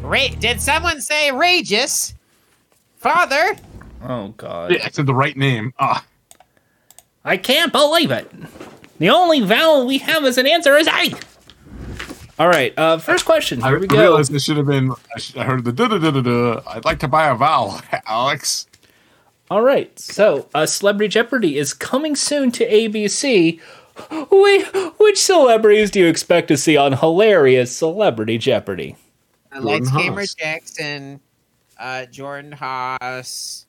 Ra- did someone say Regis? Father? Oh god. Yeah, I said the right name. Ah, I can't believe it. The only vowel we have as an answer is A. All right, uh first question. I Here we go. realized it should have been. I, sh- I heard the da da da da da. I'd like to buy a vowel, Alex. All right. So, uh, Celebrity Jeopardy is coming soon to ABC. Wait, which celebrities do you expect to see on hilarious Celebrity Jeopardy? Uh, Lights, Jordan Camera, Haas. Jackson, uh, Jordan Haas,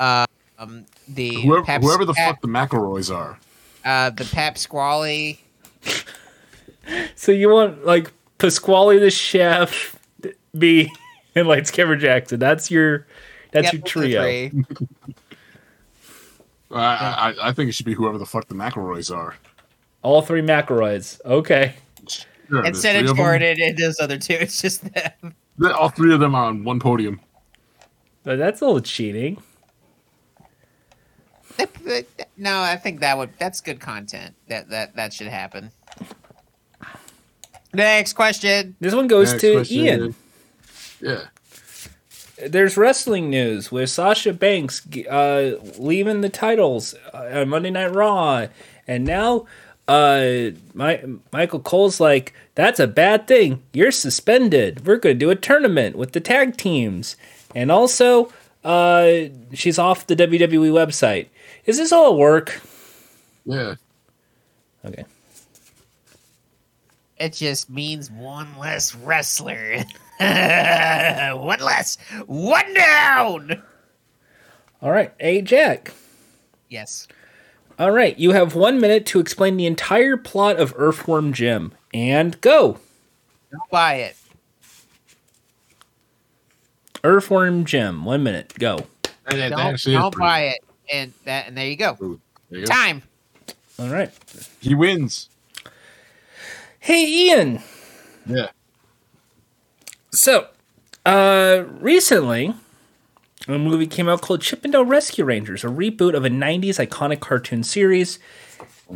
uh, um, the Whoever, Pep- whoever the Pep- fuck the McElroys are. uh, the Pep Squally. So you want like Pasquale the chef be in Lights Camera Jackson? That's your that's Yep, your trio. three. I, I, I think it should be whoever the fuck the McElroys are. All three McElroys. Okay. Sure, there's Instead of of them. Jordan and those other two, it's just them. They're- All three of them are on one podium. But that's a little cheating. No, I think that would that's good content. That that that should happen. Next question. This one goes Next to question. Ian. Yeah. There's wrestling news with Sasha Banks uh, leaving the titles uh, on Monday Night Raw, and now uh, my, Michael Cole's like, "That's a bad thing. You're suspended. We're going to do a tournament with the tag teams." And also, uh, she's off the WWE website. Is this all work? Yeah. Okay. It just means one less wrestler. one less. One down. All right. Hey, Jack. Yes. All right. You have one minute to explain the entire plot of Earthworm Jim. And go. Don't buy it. Earthworm Jim. One minute. Go. That- that Don't, don't buy it. And that and there you go. There you go. Time. All right. He wins. Hey, Ian. Yeah. So, uh, recently, a movie came out called Chip 'n Dale Rescue Rangers, a reboot of a 90s iconic cartoon series.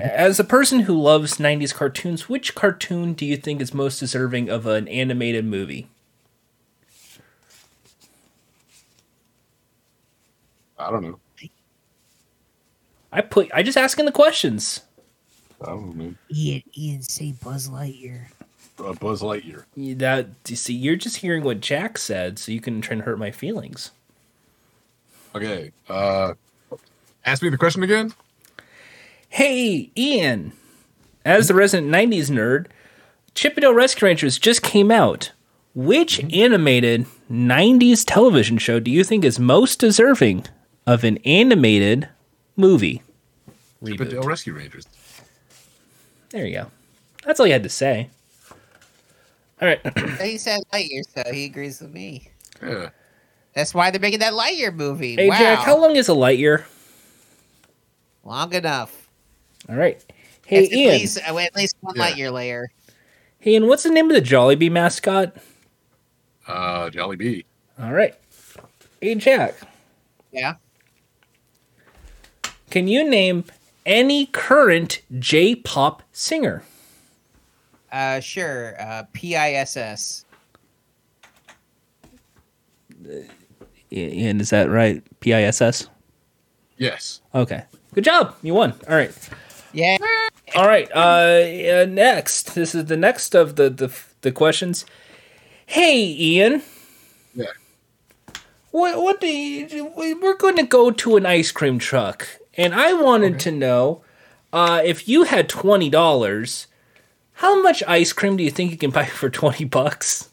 As a person who loves 90s cartoons, which cartoon do you think is most deserving of an animated movie? I don't know. I put I just asking the questions. I don't know. Ian, Ian, say Buzz Lightyear. Uh, Buzz Lightyear. You- That you see, you're just hearing what Jack said, so you can try and hurt my feelings. Okay. Uh, ask me the question again. Hey, Ian. As the resident 90s nerd, Chip 'n Dale Rescue Rangers just came out. Which animated 90s television show do you think is most deserving of an animated movie? Chip 'n Dale Rescue Rangers. There you go. That's all you had to say. All right. He said Lightyear, so he agrees with me. Yeah. That's why they're making that Lightyear movie. Hey, wow. Jack, how long is a light year? Long enough. All right. Hey, It's Ian. At least, uh, at least one Yeah. Lightyear layer. Hey, Ian, what's the name of the Jollibee mascot? Uh, Jolly Bee. All right. Hey, Jack. Yeah. Can you name any current J-pop singer? Uh, sure. Uh, P-I-S-S. Ian, is that right? P I S S. Yes. Okay. Good job. You won. All right. Yeah. All right. Uh, uh next. This is the next of the the, the questions. Hey, Ian. Yeah. What what do you, we- we're going to go to an ice cream truck, and I wanted to know uh, if you had twenty dollars, how much ice cream do you think you can buy for twenty bucks?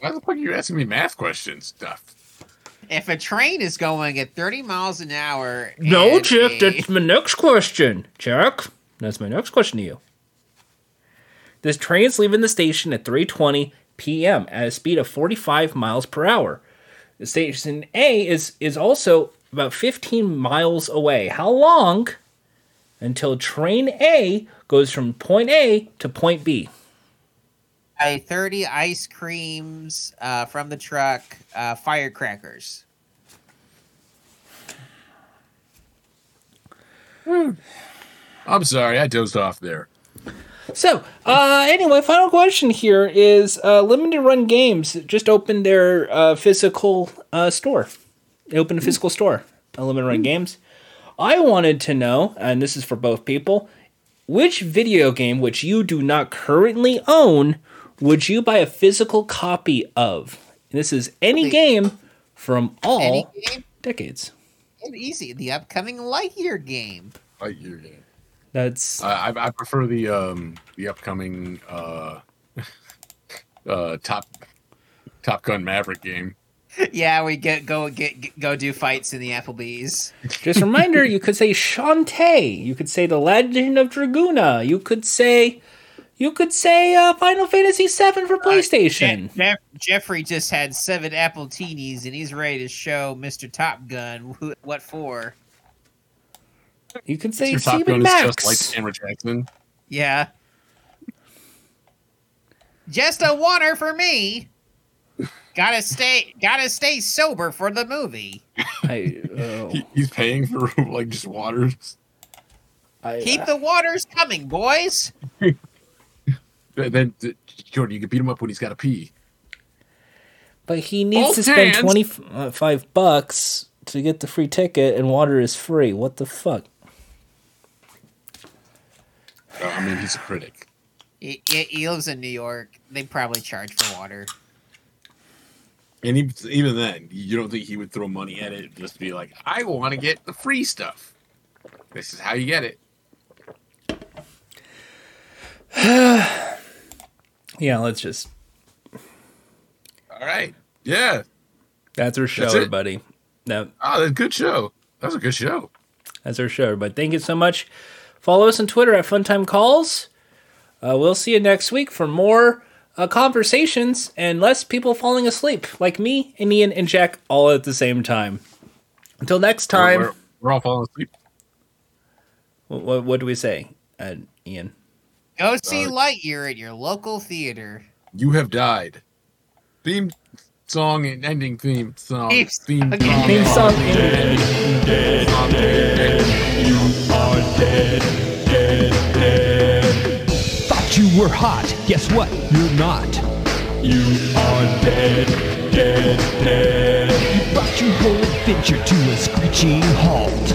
Why the fuck are you asking me math questions stuff? If a train is going at 30 miles an hour. No, and Jack. a- That's my next question, Jack. That's my next question to you. This train's leaving the station at 3:20 p.m. at a speed of 45 miles per hour. The station A is is also about 15 miles away. How long until train A goes from point A to point B? Buy 30 ice creams uh, from the truck, uh, firecrackers. I'm sorry, I dozed off there. So, uh, anyway, final question here is uh, Limited Run Games just opened their uh, physical uh, store. They opened a physical store, uh, Limited Run Games. I wanted to know, and this is for both people, which video game which you do not currently own would you buy a physical copy of? And this is any game from all Any game? decades. and easy. The upcoming Lightyear game. Lightyear game. That's I, I I prefer the um the upcoming uh uh top Top Gun Maverick game. Yeah, we get go get, get go do fights in the Applebee's. Just a reminder, you could say Shantae. You could say The Legend of Dragoon. You could say, you could say uh, Final Fantasy VII for PlayStation. Geoff- Jeffrey just had seven appletinis, and he's ready to show Mister Top Gun who, what for. You could say Your Top Stephen Gun is just like Samuel Jackson. Yeah, just a oneer for me. Gotta stay, gotta stay sober for the movie. I, oh, He, he's paying for like just waters. I, Keep the waters coming, boys. Then, then Jordan, you can beat him up when he's got to pee. but he needs Both to spend hands. twenty five bucks to get the free ticket, and water is free. What the fuck? Uh, I mean, he's a critic. He, he- he lives in New York. They probably charge for water. And he, even then, you don't think he would throw money at it just to be like, I want to get the free stuff. This is how you get it. Yeah, let's just. All right. Yeah. That's our show, That's everybody. That Oh, that's a good show. That was a good show. That's our show, everybody. Thank you so much. Follow us on Twitter at Funtime Calls. Uh, we'll see you next week for more uh, conversations and less people falling asleep, like me and Ian and Jack all at the same time. Until next time, We're, we're all falling asleep. what, what, what do we say, uh, Ian? Go see Uh, Lightyear at your local theater. You have died. Theme song and ending theme song. Theme Theme song. song. Theme song. Song, Thought you were hot. Guess what? You're not. You are dead, dead, dead. You brought your whole adventure to a screeching halt.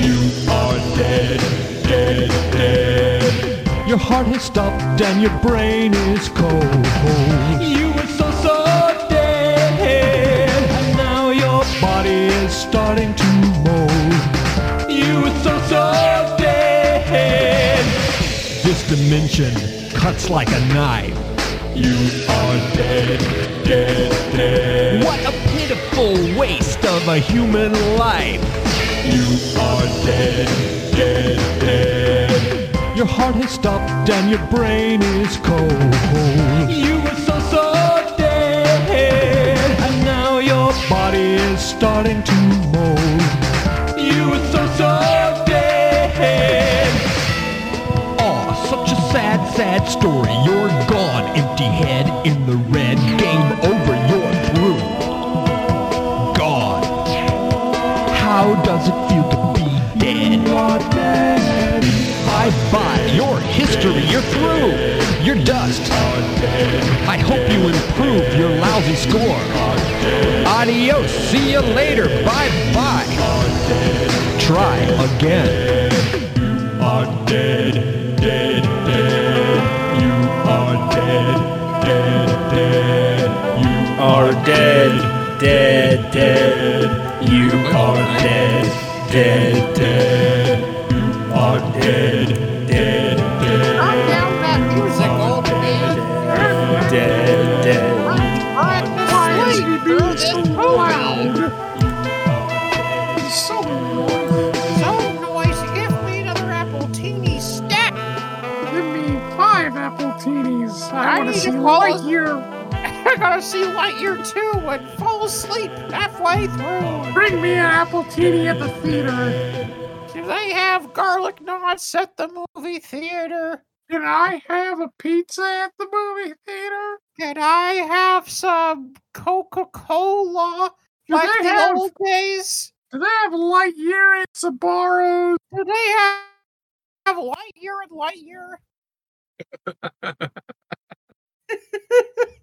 You are dead, dead, dead. Your heart has stopped and your brain is cold. You were so, so dead. And now your body is starting to mold. You were so, so dimension cuts like a knife. You are dead, dead, dead. What a pitiful waste of a human life. You are dead, dead, dead. Your heart has stopped and your brain is cold. You were so, so dead. And now your body is starting to mold. You were so, so sad, story. You're gone, empty head in the red. Game over, you're through. Gone. How does it feel to be dead? Bye bye, your history, you're through. You're dust. I hope you improve your lousy score. Adios, see you later, bye bye. Try again. You are dead, dead, dead. Are dead, dead, dead. You are dead, dead, dead. I gotta see Lightyear 2 and fall asleep halfway through. Bring me an appletini at the theater. Do they have garlic knots at the movie theater? Can I have a pizza at the movie theater? Can I have some Coca Cola Do like they the have- old days? Do they have Lightyear and Sbarros? Do they have, have Lightyear and Lightyear?